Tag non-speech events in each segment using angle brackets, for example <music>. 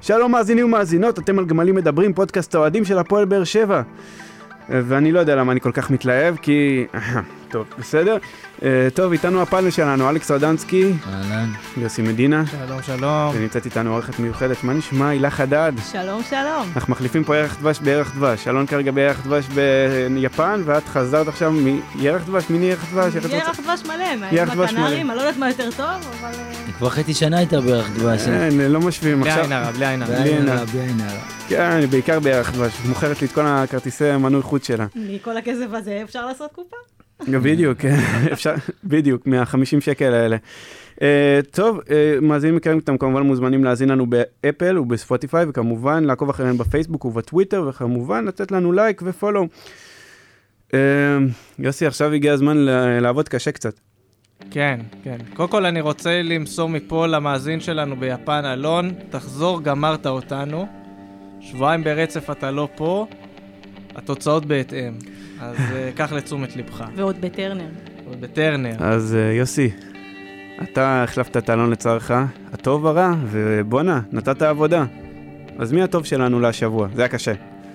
שלום מאזינים ומאזינות, אתם על גמלים מדברים, פודקאסט האוהדים של הפועל באר שבע. ואני לא יודע למה אני כל כך מתלהב, כי... טוב, בסדר. אה, טוב, איתנו הפאנל שלנו, אלכס רדנסקי, אהלן. יוסי מדינה, שלום, שלום. ונמצאת איתנו עורכת מיוחדת, מה נשמע? הילה חדד. שלום, שלום. אנחנו מחליפים פה ירח דבש בירח דבש. אלון כרגע בירח דבש ביפן, ואת חזרת עכשיו מירח דבש, מיני ירח דבש. ירח? דבש מלא, ירח דבש בקנרים, אני לא יודעת מה יותר טוב, אבל... כבר חצי שנה הייתה בערך דבש. אין, לא משווים בלי עכשיו. עין הרע, בלי עין הרע. בלי עין הרע, בלי עין הרע. כן, אני בעיקר בירח דבש. מוכרת לי את כל הכרטיסי מנוי חוץ שלה. מכל הכסף הזה אפשר לעשות קופה? בדיוק, כן, <laughs> אפשר, בדיוק, מה-50 שקל האלה. Uh, טוב, uh, מאזינים יקרים, אתם כמובן מוזמנים להאזין לנו באפל ובספוטיפיי, וכמובן לעקוב אחרינו בפייסבוק ובטוויטר, וכמובן לתת לנו לייק ופולו. Uh, יוסי, עכשיו הגיע הזמן לעבוד קשה קצת. כן, כן. קודם כל אני רוצה למסור מפה למאזין שלנו ביפן, אלון, תחזור, גמרת אותנו. שבועיים ברצף אתה לא פה, התוצאות בהתאם. אז אה, <laughs> קח לתשומת לבך. ועוד בטרנר. עוד בטרנר. אז uh, יוסי, אתה החלפת את אלון לצערך, הטוב הרע, ובואנה, נתת עבודה. אז מי הטוב שלנו להשבוע? זה היה קשה.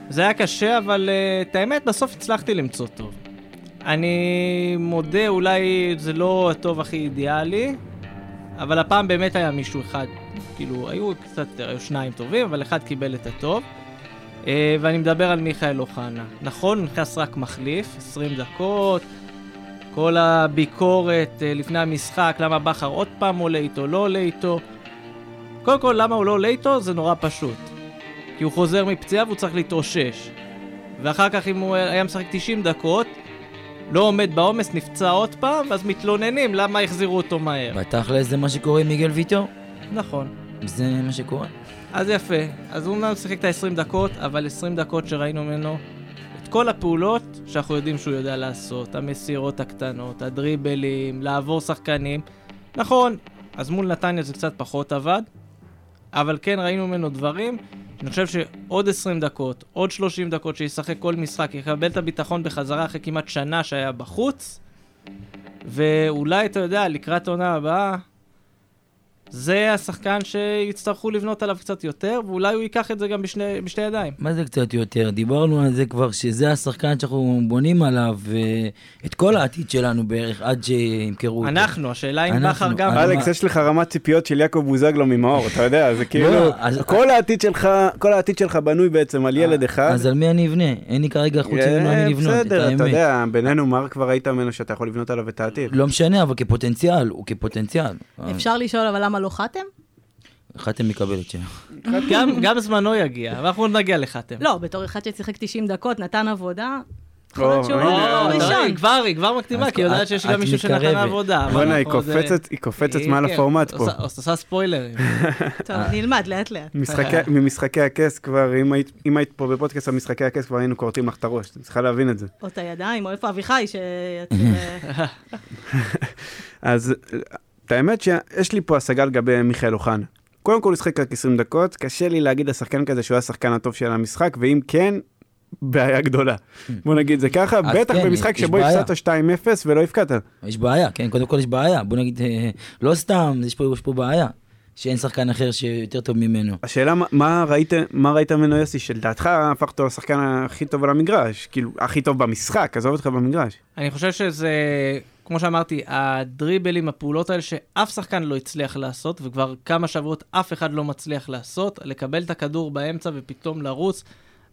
זה היה קשה, אבל אה, את האמת, בסוף הצלחתי למצוא טוב. אני מודה, אולי זה לא הטוב הכי אידיאלי, אבל הפעם באמת היה מישהו אחד, כאילו, היו קצת, היו שניים טובים, אבל אחד קיבל את הטוב. אה, ואני מדבר על מיכאל אוחנה. נכון, נכנס רק מחליף, 20 דקות, כל הביקורת אה, לפני המשחק, למה בכר עוד פעם עולה איתו, לא עולה איתו. קודם כל, למה הוא לא עולה איתו? זה נורא פשוט. כי הוא חוזר מפציעה והוא צריך להתאושש. ואחר כך אם הוא היה משחק 90 דקות, לא עומד בעומס, נפצע עוד פעם, ואז מתלוננים למה החזירו אותו מהר. בתכל'ס זה מה שקורה עם מיגל ויטור? נכון. זה מה שקורה. אז יפה. אז הוא אומנם שיחק את ה-20 דקות, אבל 20 דקות שראינו ממנו את כל הפעולות שאנחנו יודעים שהוא יודע לעשות. המסירות הקטנות, הדריבלים, לעבור שחקנים. נכון, אז מול נתניה זה קצת פחות עבד, אבל כן ראינו ממנו דברים. אני חושב שעוד 20 דקות, עוד 30 דקות שישחק כל משחק, יקבל את הביטחון בחזרה אחרי כמעט שנה שהיה בחוץ, ואולי, אתה יודע, לקראת העונה הבאה, זה השחקן שיצטרכו לבנות עליו קצת יותר, ואולי הוא ייקח את זה גם בשני, בשתי ידיים. מה זה קצת יותר? דיברנו על זה כבר, שזה השחקן שאנחנו בונים עליו, את כל העתיד שלנו בערך, עד שימכרו אותו. אנחנו, השאלה אם בכר גם... אלכס, יש לך רמת ציפיות של יעקב בוזגלו ממאור, אתה יודע, זה <laughs> כאילו, לא, אז- כל העתיד שלך, כל העתיד שלך בנוי בעצם על ילד אחד. אז על מי אני אבנה? אין לי כרגע חוץ ממנו אה, אני לבנות, את בסדר, אתה האמת. יודע, בינינו, מה כבר ראית ממנו שאתה יכול לבנות עליו את העתיד? לא משנה, אבל כפוטנציאל, הוא כפוטנציאל. אפשר לשאול, אבל למה לא חתם? חתם מקבל את שלו. גם, גם זמנו יגיע, אבל אנחנו עוד נגיע לחתם. לא, בתור אחד ששיחק 90 דקות, נתן עבודה, לא אה, ראשון. היא כבר, היא כבר מקדימה, כי היא יודעת שיש גם מישהו שנתן. עבודה. בואנה, היא אנחנו- זה- קופצת, היא קופצת היא- מעל כן, הפורמט פה. עושה- ספוילרים. טוב, נלמד לאט לאט. משחקי- ממשחקי הכס כבר, אם היית- אם היית פה בפודקאסט על משחקי הכס, כבר היינו כורתים לך את הראש, את צריכה להבין את זה. או את הידיים, או איפה אביחי, ש... <laughs> <laughs> אז את האמת שיש לי פה השגה לגבי מיכאל אוחנה. קודם כל הוא שיחק רק 20 דקות, קשה לי להגיד לשחקן כזה שהוא השחקן הטוב של המשחק, ואם כן, בעיה גדולה. <laughs> בוא נגיד זה ככה, בטח כן, במשחק יש שבו. הפסדת 2-0 ולא הבקעת. יש בעיה, כן, קודם כל יש בעיה. בוא נגיד, אה, לא סתם, יש פה, יש פה בעיה. שאין שחקן אחר שיותר טוב ממנו. השאלה מה- מה ראית, מה ראית ממנו יוסי, שלדעתך הפך אותו לשחקן הכי טוב על המגרש, כאילו הכי טוב במשחק, עזוב אותך במגרש. אני חושב שזה, כמו שאמרתי, הדריבלים, הפעולות האלה שאף שחקן לא הצליח לעשות, וכבר כמה שבועות אף אחד לא מצליח לעשות, לקבל את הכדור באמצע ופתאום לרוץ.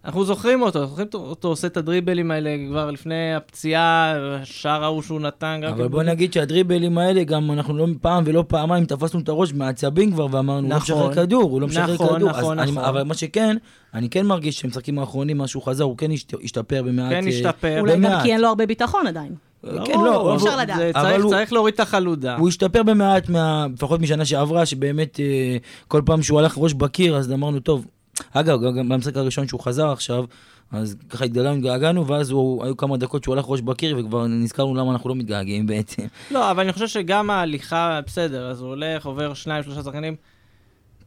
אנחנו זוכרים אותו, זוכרים אותו עושה את הדריבלים האלה כבר לפני הפציעה, השער ההוא שהוא נתן. אבל כן. בוא נגיד שהדריבלים האלה, גם אנחנו לא פעם ולא פעמיים תפסנו את הראש מעצבים כבר ואמרנו, הוא לא נכון. משחרר כדור, הוא לא משחרר נכון, כדור. נכון, אני- נכון. אבל מה שכן, אני כן מרגיש שהמשחקים האחרונים, משהו חזר, הוא כן השת- השתפר במעט. כן אה, השתפר. אולי גם. כי אין לו הרבה ביטחון עדיין. כן, לא, אי אפשר לדעת. צריך, הוא- צריך להוריד את החלודה. הוא השתפר במעט, מה, לפחות משנה שעברה, שבאמת אה, כל פעם שהוא הלך ראש בקיר, אז אמרנו, טוב. אגב, גם- במשחק הראשון שהוא חזר עכשיו, אז ככה התגלגלנו, התגעגענו, ואז הוא, היו כמה דקות שהוא הלך ראש בקיר, וכבר נזכרנו למה אנחנו לא מתגעגעים <laughs> בעצם. לא, אבל אני חושב שגם ההליכה, בסדר, אז הוא הולך, עובר שניים, שלושה שחקנים,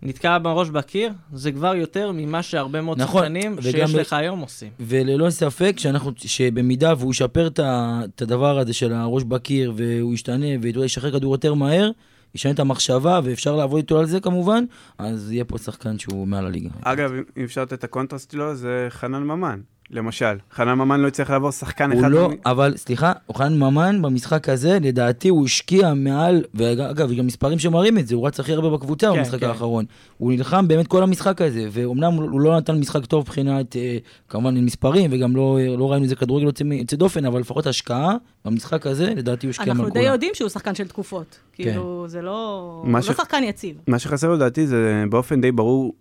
נתקע בראש בקיר, זה כבר יותר ממה שהרבה מאוד נכון, שחקנים שיש ב- לך היום עושים. וללא ספק שאנחנו, שבמידה והוא ישפר את הדבר הזה של הראש בקיר, והוא ישתנה, וישחרר כדור יותר מהר, ישנה את המחשבה, ואפשר לעבוד איתו על זה כמובן, אז יהיה פה שחקן שהוא מעל הליגה. אגב, אם אפשר לתת את הקונטרסט שלו, זה חנן ממן, למשל. חנן ממן לא יצטרך לעבור שחקן הוא אחד. לא, מ- אבל סליחה, אוחנן ממן במשחק הזה, לדעתי הוא השקיע מעל, ואגב, יש גם מספרים שמראים את זה, הוא רץ הכי הרבה בקבוצה כן, במשחק כן. האחרון. הוא נלחם באמת כל המשחק הזה, ואומנם הוא הוא לא נתן משחק טוב מבחינת, אה, כמובן, מספרים, וגם לא, אה, לא ראינו איזה כדורגל יוצא דופן, אבל לפחות השקעה במשחק הזה, לדעתי הוא השקיע אנחנו מעל די כולם. יודעים שהוא שחקן של תקופות. כאילו, זה לא... הוא ש- לא שחקן יציב. מה שחסר לדעתי זה באופן די ברור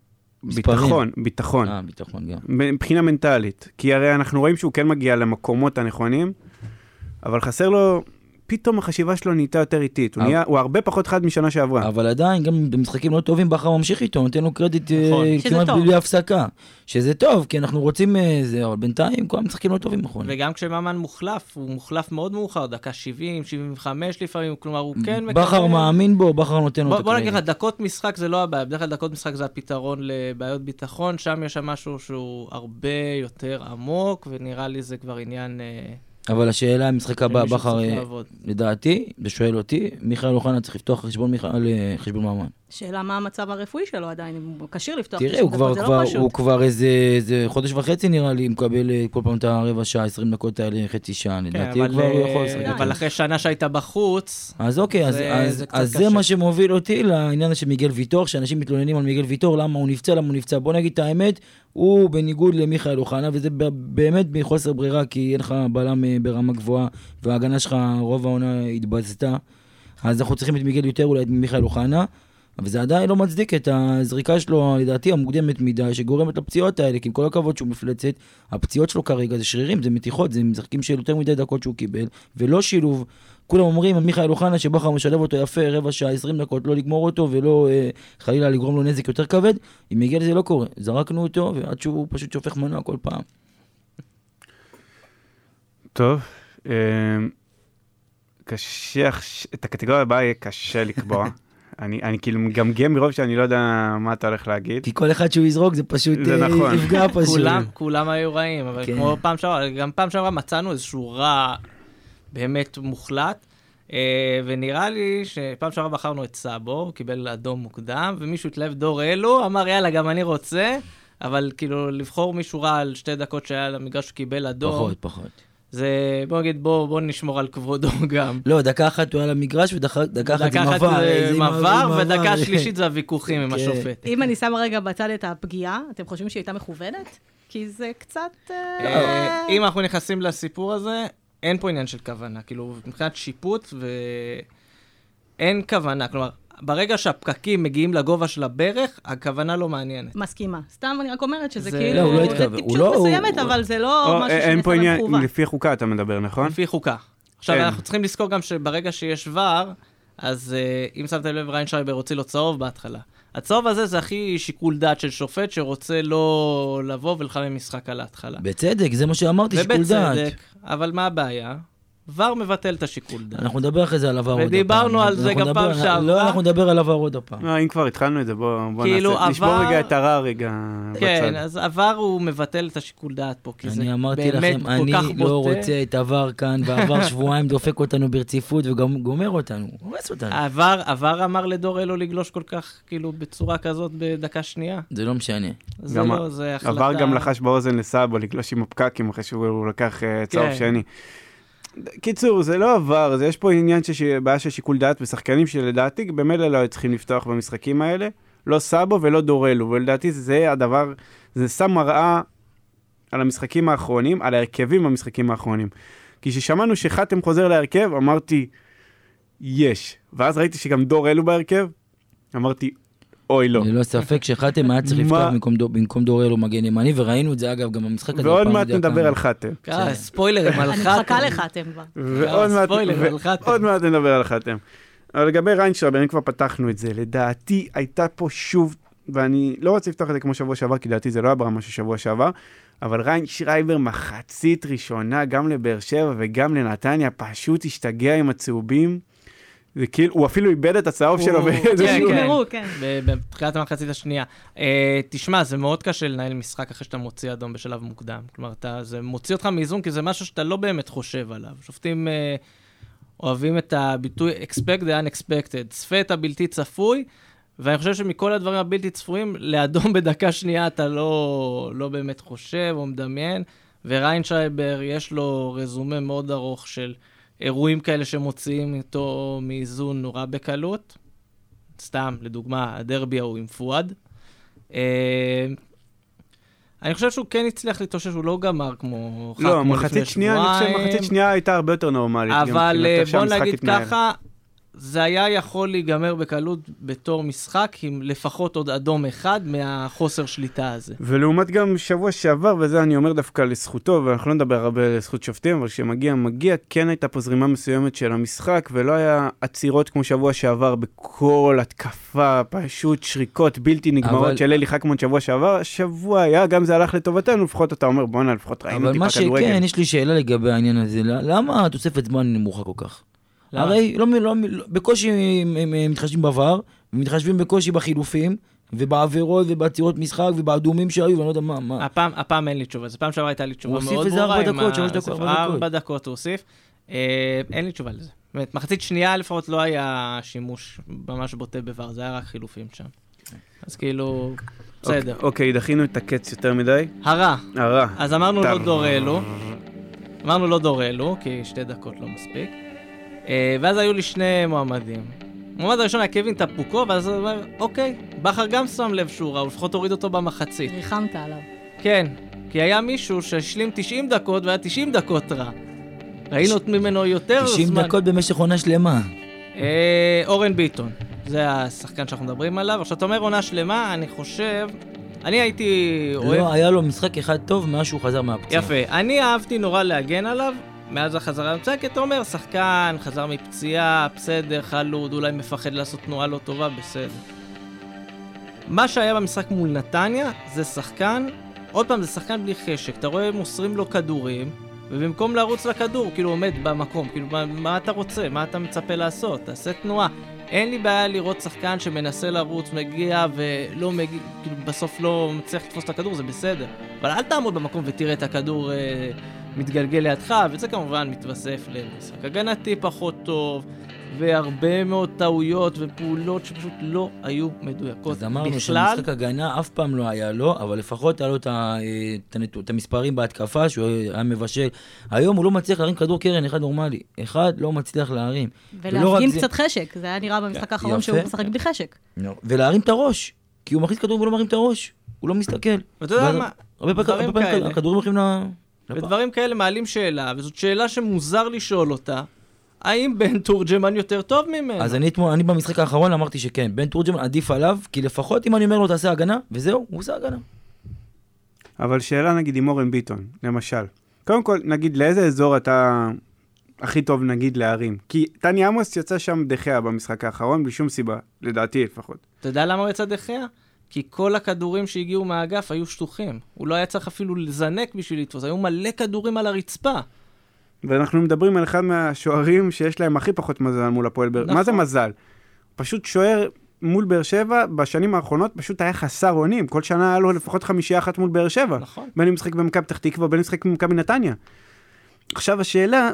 מספרים. ביטחון, ביטחון. אה, ביטחון גם. מבחינה מנטלית. כי הרי אנחנו רואים שהוא כן מגיע למקומות הנכונים, אבל חסר לו, פתאום החשיבה שלו נהייתה יותר איטית. הוא, אבל- נהיה, הוא הרבה פחות חד משנה שעברה. אבל עדיין, גם במשחקים לא טובים, בכר ממשיך איתו, נותן לו קרדיט אה, נכון. כמעט טוב. בלי הפסקה. שזה טוב, כי אנחנו רוצים אה, זה, אבל בינתיים כל המשחקים לא טובים, נכון. וגם כשממן מוחלף, הוא מוחלף מאוד מאוחר, דקה 70, 75 לפעמים, כלומר, הוא כן מקבל... בכר מאמין בו, בכר נותן לו את בוא נגיד לך, הקרדיט. דקות משחק זה לא הבעיה, בדרך כלל דקות משחק זה הפתרון לבעיות ביטחון, שם יש שם משהו שהוא הרבה יותר עמוק, ונראה לי זה כבר עניין... אה, אבל השאלה, המשחק הבא, בכר, אה. לדעתי, ושואל אותי, מיכאל אוחנה צריך לפתוח חשבון מיכאל, אה, חשבון ממן. שאלה מה המצב הרפואי שלו עדיין, אם הוא כשיר לפתוח תראה, 90 הוא כבר, זה כבר, לא. הוא כבר איזה, איזה חודש וחצי נראה לי, מקבל אה, כל פעם את הרבע שעה, 20 דקות האלה, חצי שעה, כן, לדעתי הוא אבל, כבר אה, יכול לשחק. אבל אחרי שנה שהיית בחוץ, אז אוקיי, אז, זה- אז, זה אז זה. מה שמוביל אותי לעניין של מיגל ויטור, שאנשים מתלוננים על מיגל ויטור, למה הוא נפצע, למה הוא נפצע. בוא נגיד את האמת, הוא בניגוד למיכאל אוחנה, וזה ב- באמת מחוסר ברירה, כי אין לך בלם אה, ברמה גבוהה, וההגנה שלך רוב העונה התבזתה. אז אנחנו צריכים את מיגל יותר אולי את מיכאל אוחנה, אבל זה עדיין לא מצדיק את הזריקה שלו, לדעתי, המוקדמת מדי, שגורמת לפציעות האלה, כי עם כל הכבוד שהוא מפלצת, הפציעות שלו כרגע זה שרירים, זה מתיחות, זה משחקים של יותר מדי דקות שהוא קיבל, ולא שילוב. כולם אומרים מיכאל אוחנה שבכר משלב אותו יפה, רבע שעה, 20 דקות, לא לגמור אותו ולא אה, חלילה לגרום לו נזק יותר כבד. עם מיגל זה לא קורה, זרקנו אותו ועד שהוא פשוט שופך מנוע כל פעם. טוב, אה, קשה, את הקטגוריה הבאה יהיה קשה לקבוע. <laughs> אני, אני כאילו מגמגם מרוב שאני לא יודע מה אתה הולך להגיד. כי כל אחד שהוא יזרוק זה פשוט זה אה, נכון. יפגע <laughs> פשוט. כולם, כולם היו רעים, אבל כן. כמו פעם שעברה, גם פעם שעברה מצאנו איזשהו רע באמת מוחלט, אה, ונראה לי שפעם שעברה בחרנו את סאבו, הוא קיבל אדום מוקדם, ומישהו התלהב דור אלו, אמר יאללה, גם אני רוצה, אבל כאילו לבחור מישהו רע על שתי דקות שהיה על המגרש שקיבל אדום, פחות, פחות. זה, בוא נגיד, בוא, בוא נשמור על כבודו <laughs> גם. לא, דקה אחת הוא היה למגרש ודקה אחת זה דקה אחת מעבר. זה מעבר, מעבר. ודקה השלישית זה הוויכוחים עם כן. השופט. אם אני שמה רגע בצד את הפגיעה, אתם חושבים שהיא הייתה מכוונת? כי זה קצת... אה, אה, אם אנחנו נכנסים לסיפור הזה, אין פה עניין של כוונה. כאילו, מבחינת שיפוט ואין כוונה. כלומר, ברגע שהפקקים מגיעים לגובה של הברך, הכוונה לא מעניינת. מסכימה. סתם אני רק אומרת שזה זה- כאילו... לא, הוא לא זה התכוון. הוא טיפשות לא- הוא- מסוימת, אבל זה לא או, משהו אה, אין שנעשה פה עניין, במכוון. לפי חוקה אתה מדבר, נכון? לפי חוקה. עכשיו, כן. אנחנו צריכים לזכור גם שברגע שיש VAR, אז אה, אם שמתם לב, ריינשרייבר הוציא לו צהוב בהתחלה. הצהוב הזה זה הכי שיקול דעת של שופט שרוצה לא לבוא ולחמם משחק על ההתחלה. בצדק, זה מה שאמרתי, שיקול דעת. ובצדק, אבל מה הבעיה? VAR מבטל את השיקול דעת. אנחנו נדבר אחרי זה על VAR עוד פעם. ודיברנו על זה גם פעם שעברה. לא, אנחנו נדבר על VAR עוד פעם. לא, אם כבר התחלנו את זה, בוא, בוא כאילו, נעשה, נשבור VAR- רגע את הרע רגע כן, בצד. אז עבר הוא מבטל את השיקול דעת פה, כי זה אני אמרתי באמת לכם, כל אני כך לא בוטה. רוצה את עבר כאן, ועבר <laughs> שבועיים דופק אותנו ברציפות וגם גומר אותנו, הורס אותנו. עבר, עבר אמר לדור אלו לגלוש כל כך, כאילו, בצורה כזאת בדקה שנייה. זה לא משנה. זה גם לא, זה החלטה... עבר גם לחש באוזן לסאבו לגלוש עם הפקקים אחרי שהוא לקח אה, צהוב כן. שני. קיצור, זה לא עבר, זה יש פה עניין של בעיה של שיקול דעת ושחקנים שלדעתי במילא לא היו צריכים לפתוח במשחקים האלה, לא סאבו ולא דורלו, ולדעתי זה הדבר, זה שם מראה על המשחקים האחרונים, על ההרכבים במשחקים האחרונים. כי כששמענו שחתם חוזר להרכב, אמרתי, יש. ואז ראיתי שגם דור אלו בהרכב, אמרתי, אוי לא. ללא ספק שחתם היה צריך? לפתוח במקום דור- במקום דורל ומגן ימני, וראינו את זה אגב גם במשחק הזה. ועוד בפעם מעט יודע נדבר כמה. על חתם. אה, ספוילרים על אני חתם. מחכה לחתם כבר. ועוד מעט, מעט נדבר על חתם. אבל לגבי ריינשרייבר, אם כבר פתחנו את זה, לדעתי הייתה פה שוב, ואני לא רוצה לפתוח את זה כמו שבוע שעבר, כי לדעתי זה לא היה ברמה של שבוע שעבר, אבל ריינשרייבר מחצית ראשונה, גם לבאר שבע וגם לנתניה, פשוט השתגע עם הצהובים. זה כאילו, הוא אפילו איבד את הצהוב שלו באיזשהו... כן, כן. נגמרו, כן. ב- בתחילת המחצית השנייה. אה, תשמע, זה מאוד קשה לנהל משחק אחרי שאתה מוציא אדום בשלב מוקדם. כלומר, זה מוציא אותך מאיזון, כי זה משהו שאתה לא באמת חושב עליו. שופטים אה, אוהבים את הביטוי expect the unexpected, צפה את הבלתי צפוי, ואני חושב שמכל הדברים הבלתי צפויים, לאדום בדקה שנייה אתה לא, לא באמת חושב או מדמיין, וריינשייבר יש לו רזומה מאוד ארוך של אירועים כאלה שמוציאים איתו מאיזון נורא בקלות. סתם, לדוגמה, הדרבי ההוא עם פואד. אה, אני חושב שהוא כן הצליח להתאושש, הוא לא גמר כמו... לא, כמו לפני מחצית שנייה, אני חושב. מחצית שנייה הייתה הרבה יותר נורמלית. אבל אה, בוא נגיד. ככה, זה היה יכול להיגמר בקלות בתור משחק עם לפחות עוד אדום אחד מהחוסר שליטה הזה. ולעומת גם שבוע שעבר, וזה אני אומר דווקא לזכותו, ואנחנו לא נדבר הרבה לזכות שופטים, אבל כשמגיע, מגיע, כן הייתה פה זרימה מסוימת של המשחק, ולא היה עצירות כמו שבוע שעבר בכל התקפה, פשוט שריקות בלתי נגמרות אבל- של אלי חכמון שבוע שעבר, השבוע היה, גם זה הלך לטובתנו, לפחות אתה אומר, בואנה, לפחות ראינו אבל טיפה מה כדורגל. שכן, יש לי שאלה לגבי העניין הזה, למה התוספת זמן נמוכה כל כך? למה? הרי לא, לא, לא, בקושי הם, הם, הם מתחשבים בעבר, ומתחשבים בקושי בחילופים, ובעבירות ובעצירות משחק ובאדומים שהיו, ואני לא יודע מה, מה. הפעם, הפעם אין לי תשובה, זו פעם שעברה הייתה לי תשובה הוא מאוד הוסיף ברורה. איזה ארבע דקות, שלוש דקות, ארבע דקות. ארבע דקות הוא הוסיף. אה, אין לי תשובה לזה. באמת, מחצית שנייה לפחות לא היה שימוש ממש בוטה בVAR, זה היה רק חילופים שם. אז כאילו, בסדר. אוקיי, אוקיי, דחינו את הקץ יותר מדי. הרע, הרע. אז אמרנו. לא דור אלו. אמרנו לא דור אלו, כי שתי דקות לא מספיק. אה, ואז היו לי שני מועמדים. המועמד הראשון היה קווין טפוקו, ואז הוא אומר, אוקיי, בכר גם שם לב שהוא רע, הוא לפחות הוריד אותו במחצית. ריחמת עליו. כן, כי היה מישהו שהשלים 90 דקות והיה 90 דקות רע. ראינו ממנו יותר 90 זמן. דקות במשך עונה שלמה. אה, אורן ביטון, זה השחקן שאנחנו מדברים עליו. עכשיו, אתה אומר עונה שלמה, אני חושב... אני הייתי אוהב... לא היה לו משחק אחד טוב מאז שהוא חזר מהפציעה. יפה. אני אהבתי נורא להגן עליו מאז החזרה לפציעה, כי אתה אומר, שחקן, חזר מפציעה, בסדר, חלוד, אולי מפחד לעשות תנועה לא טובה, בסדר. מה שהיה במשחק מול נתניה, זה שחקן, עוד פעם, זה שחקן בלי חשק. אתה רואה, מוסרים לו כדורים, ובמקום לרוץ לכדור, כאילו עומד במקום. כאילו, מה, מה אתה רוצה? מה אתה מצפה לעשות? תעשה תנועה. אין לי בעיה לראות שחקן שמנסה לרוץ, מגיע ולא מגיע, כאילו בסוף לא מצליח לתפוס את הכדור, זה בסדר. אבל אל תעמוד במקום ותראה את הכדור אה, מתגלגל לידך, וזה כמובן מתווסף למשחק הגנתי פחות טוב, והרבה מאוד טעויות ופעולות שפשוט לא היו מדויקות אז אמרנו בכלל. שמשחק הגנה אף פעם לא היה לו, אבל לפחות היה לו את ה- את הנתו- את המספרים בהתקפה, שהוא היה מבשל. היום הוא לא מצליח להרים כדור קרן אחד נורמלי. אחד לא מצליח להרים. ולהפגין זה- קצת חשק, זה היה נראה במשחק האחרון. שהוא משחק בלי חשק. ולהרים את הראש. כי הוא מכניס כדור ולא מרים את הראש. הוא לא מסתכל. ואתה יודע מה? הרבה פעמים- דברים הרבה פעמים כאלה. הכדורים הולכים ל... ודברים כאלה מעלים שאלה, וזאת שאלה שמוזר לשאול אותה, האם בן תורג'מן יותר טוב ממנו? אז אני אתמול, אני במשחק האחרון אמרתי שכן, בן תורג'מן עדיף עליו, כי לפחות אם אני אומר לו תעשה הגנה, וזהו, הוא עושה הגנה. אבל שאלה נגיד עם אורן ביטון, למשל. קודם כל, נגיד לאיזה אזור אתה הכי טוב נגיד להרים? כי טני עמוס יצא שם דחיה במשחק האחרון, בלי שום סיבה, לדעתי לפחות. אתה יודע למה הוא יצא דחיה? כי כל הכדורים שהגיעו מהאגף היו שטוחים. הוא לא היה צריך אפילו לזנק בשביל לתפוס, היו מלא כדורים על הרצפה. ואנחנו מדברים על אחד מהשוערים שיש להם הכי פחות מזל מול הפועל באר שבע. מה זה נכון. מזל? פשוט שוער מול באר שבע, בשנים האחרונות פשוט היה חסר אונים. כל שנה היה לו לפחות חמישייה אחת מול באר שבע. נכון. בין אם משחק במכבי פתח תקווה, בין אם משחק במכבי נתניה. עכשיו השאלה,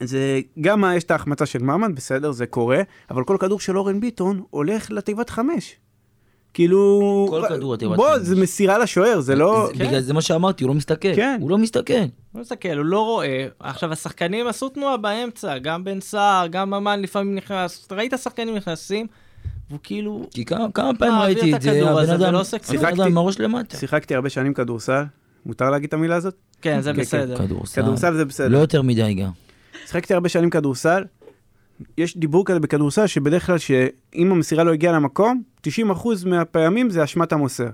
זה גם יש את ההחמצה של ממן, בסדר, זה קורה, אבל כל כדור של אורן ביטון הולך לתיבת חמש. כאילו... כל כדור לתיבת בוא. זה מסירה לשוער, זה לא... זה- בגלל זה מה שאמרתי, הוא לא מסתכל. כן. הוא לא מסתכל. לא מסתכל, הוא לא רואה. עכשיו, השחקנים עשו תנועה באמצע, גם בן סער, גם ממן לפעמים נכנס. ראית שחקנים נכנסים, והוא כאילו... כי כמה פעמים ראיתי את זה, הכדור הבן אדם, ולא עושה כלום. הבן אדם עם הראש למטה. שיחקתי הרבה שנים כדורסל, מותר להגיד את המילה הזאת? כן, זה כן, בסדר. כדורסל. כדורסל זה בסדר. לא יותר מדי גם. שיחקתי הרבה שנים כדורסל, יש דיבור כזה בכדורסל שבדרך כלל שאם המסירה לא הגיעה למקום, 90% מהפעמים זה אשמת המוסר.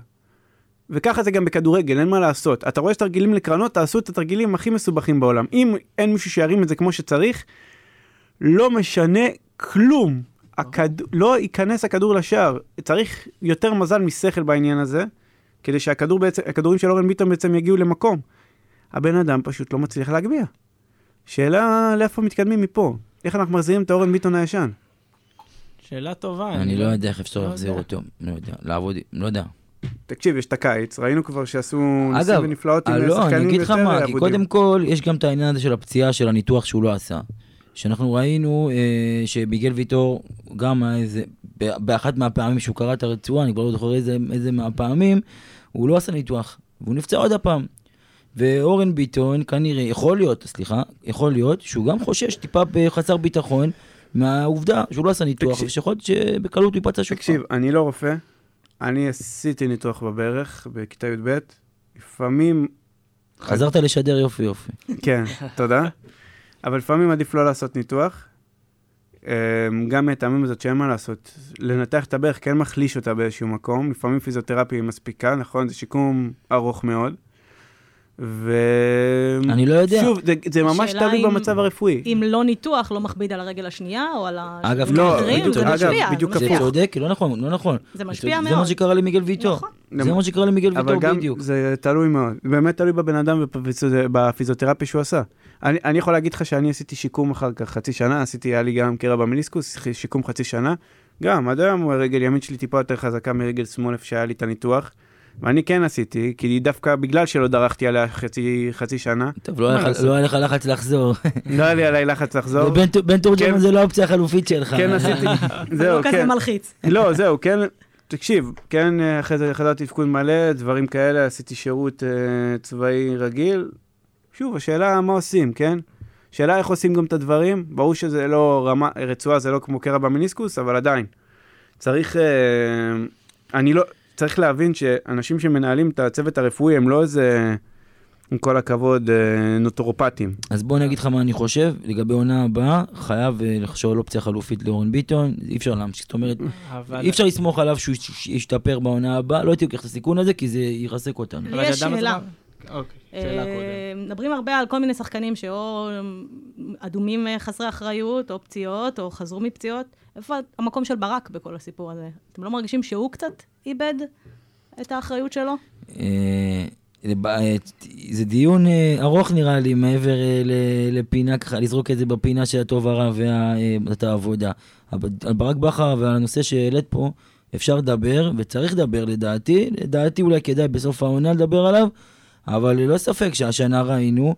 וככה זה גם בכדורגל, אין מה לעשות. אתה רואה שתרגילים לקרנות, תעשו את התרגילים הכי מסובכים בעולם. אם אין מישהו שירים את זה כמו שצריך, לא משנה כלום. הכד... לא ייכנס הכדור לשער. צריך יותר מזל משכל בעניין הזה, כדי שהכדור בעצם, של אורן ביטון בעצם יגיעו למקום. הבן אדם פשוט לא מצליח להגביה. שאלה לאיפה מתקדמים מפה? איך אנחנו מחזירים את האורן ביטון הישן? שאלה טובה. אני לא יודע איך אפשר לא להחזיר יודע. אותו. לא יודע. לעבוד, לא יודע. תקשיב, יש את הקיץ, ראינו כבר שעשו ניסים אגב, ונפלאות עם אה, לא, אני שחקנים אגיד לך יותר מה, כי. קודם כל, יש גם את העניין הזה של הפציעה, של הניתוח שהוא לא עשה. שאנחנו ראינו אה, שמיגל ויטור, גם איזה, באחת מהפעמים שהוא קרא את הרצועה, אני כבר לא זוכר איזה, איזה מהפעמים, הוא לא עשה ניתוח, והוא נפצע עוד הפעם. ואורן ביטון כנראה, יכול להיות, סליחה, יכול להיות שהוא גם חושש טיפה בחסר ביטחון מהעובדה שהוא לא עשה ניתוח. ושיכול להיות שבקלות הוא ייפצע שוב תקשיב, אני לא רופא, אני עשיתי ניתוח בברך בכיתה י"ב, לפעמים, חזרת לשדר יופי יופי. כן, תודה, אבל לפעמים עדיף לא לעשות ניתוח. אמ, גם מהטעמים הזאת שאין מה לעשות, לנתח את הברך כן מחליש אותה באיזשהו מקום, לפעמים פיזיותרפיה היא מספיקה, נכון? זה שיקום ארוך מאוד. ו... אני לא יודע. שוב, זה, זה ממש תלוי אם- במצב הרפואי. אם לא ניתוח, לא מכביד על הרגל השנייה, או על אגב, השרירים לא, בדיוק, זה אגב, משפיע, בדיוק זה זה משפיע. צודק, לא נכון, לא נכון. זה משפיע זה מאוד. מה שקרה למיגל ויטור. נכון. זה מה שקרה למיגל אבל ויטור גם בדיוק. זה תלוי מאוד, באמת תלוי בבן אדם ובפיזיותרפיה שהוא עשה. אני, אני יכול להגיד לך שאני עשיתי שיקום אחר כך חצי שנה, עשיתי, היה לי גם קרע במיניסקוס, שיקום חצי שנה. גם, עד היום רגל ימין שלי טיפה יותר חזקה מרגל שמאל איפה שהיה לי את הניתוח. ואני כן עשיתי, כי דווקא בגלל שלא דרכתי עליה חצי, חצי שנה, טוב, לא היה לך-? לא היה לך לחץ לחזור. לא היה לי עליי לחץ לחזור. ובן בן תורג'מן כן. זה לא האופציה החלופית שלך. כן עשיתי, זה <laughs> זהו, לא כזה כן. מלחיץ. לא, זהו, כן, תקשיב, כן, אחרי זה חזרתי תפקוד מלא, דברים כאלה, עשיתי שירות אה, צבאי רגיל. שוב, השאלה מה עושים, כן? שאלה איך עושים גם את הדברים. ברור שזה לא רמה, רצועה זה לא כמו קרע במיניסקוס, אבל עדיין. צריך, אה, אני לא, צריך להבין שאנשים שמנהלים את הצוות הרפואי הם לא איזה, עם כל הכבוד, אה, נוטורופטים. אז בוא אני אגיד לך מה אני חושב, לגבי עונה הבאה, חייב אה, לחשוב על אופציה חלופית לאורן ביטון, אי אפשר להמשיך, זאת אומרת, אבל... אי אפשר לסמוך עליו שהוא יש- ישתפר בעונה הבאה, לא הייתי לוקח את הסיכון הזה, כי זה ירסק אותנו. יש שאלה. אוקיי, שאלה אה, קודם. מדברים הרבה על כל מיני שחקנים שאו אדומים חסרי אחריות, או פציעות, או חזרו מפציעות. איפה המקום של ברק בכל הסיפור הזה? אתם לא מרגישים שהוא קצת איבד את האחריות שלו? אה, אה, זה דיון אה, ארוך נראה לי, מעבר לפינה, ככה לזרוק את זה בפינה של הטוב הרע ואת העבודה. על ברק בכר ועל הנושא שהעלית פה, אפשר לדבר, וצריך לדבר לדעתי, לדעתי אולי כדאי בסוף העונה לדבר עליו, אבל ללא ספק שהשנה ראינו,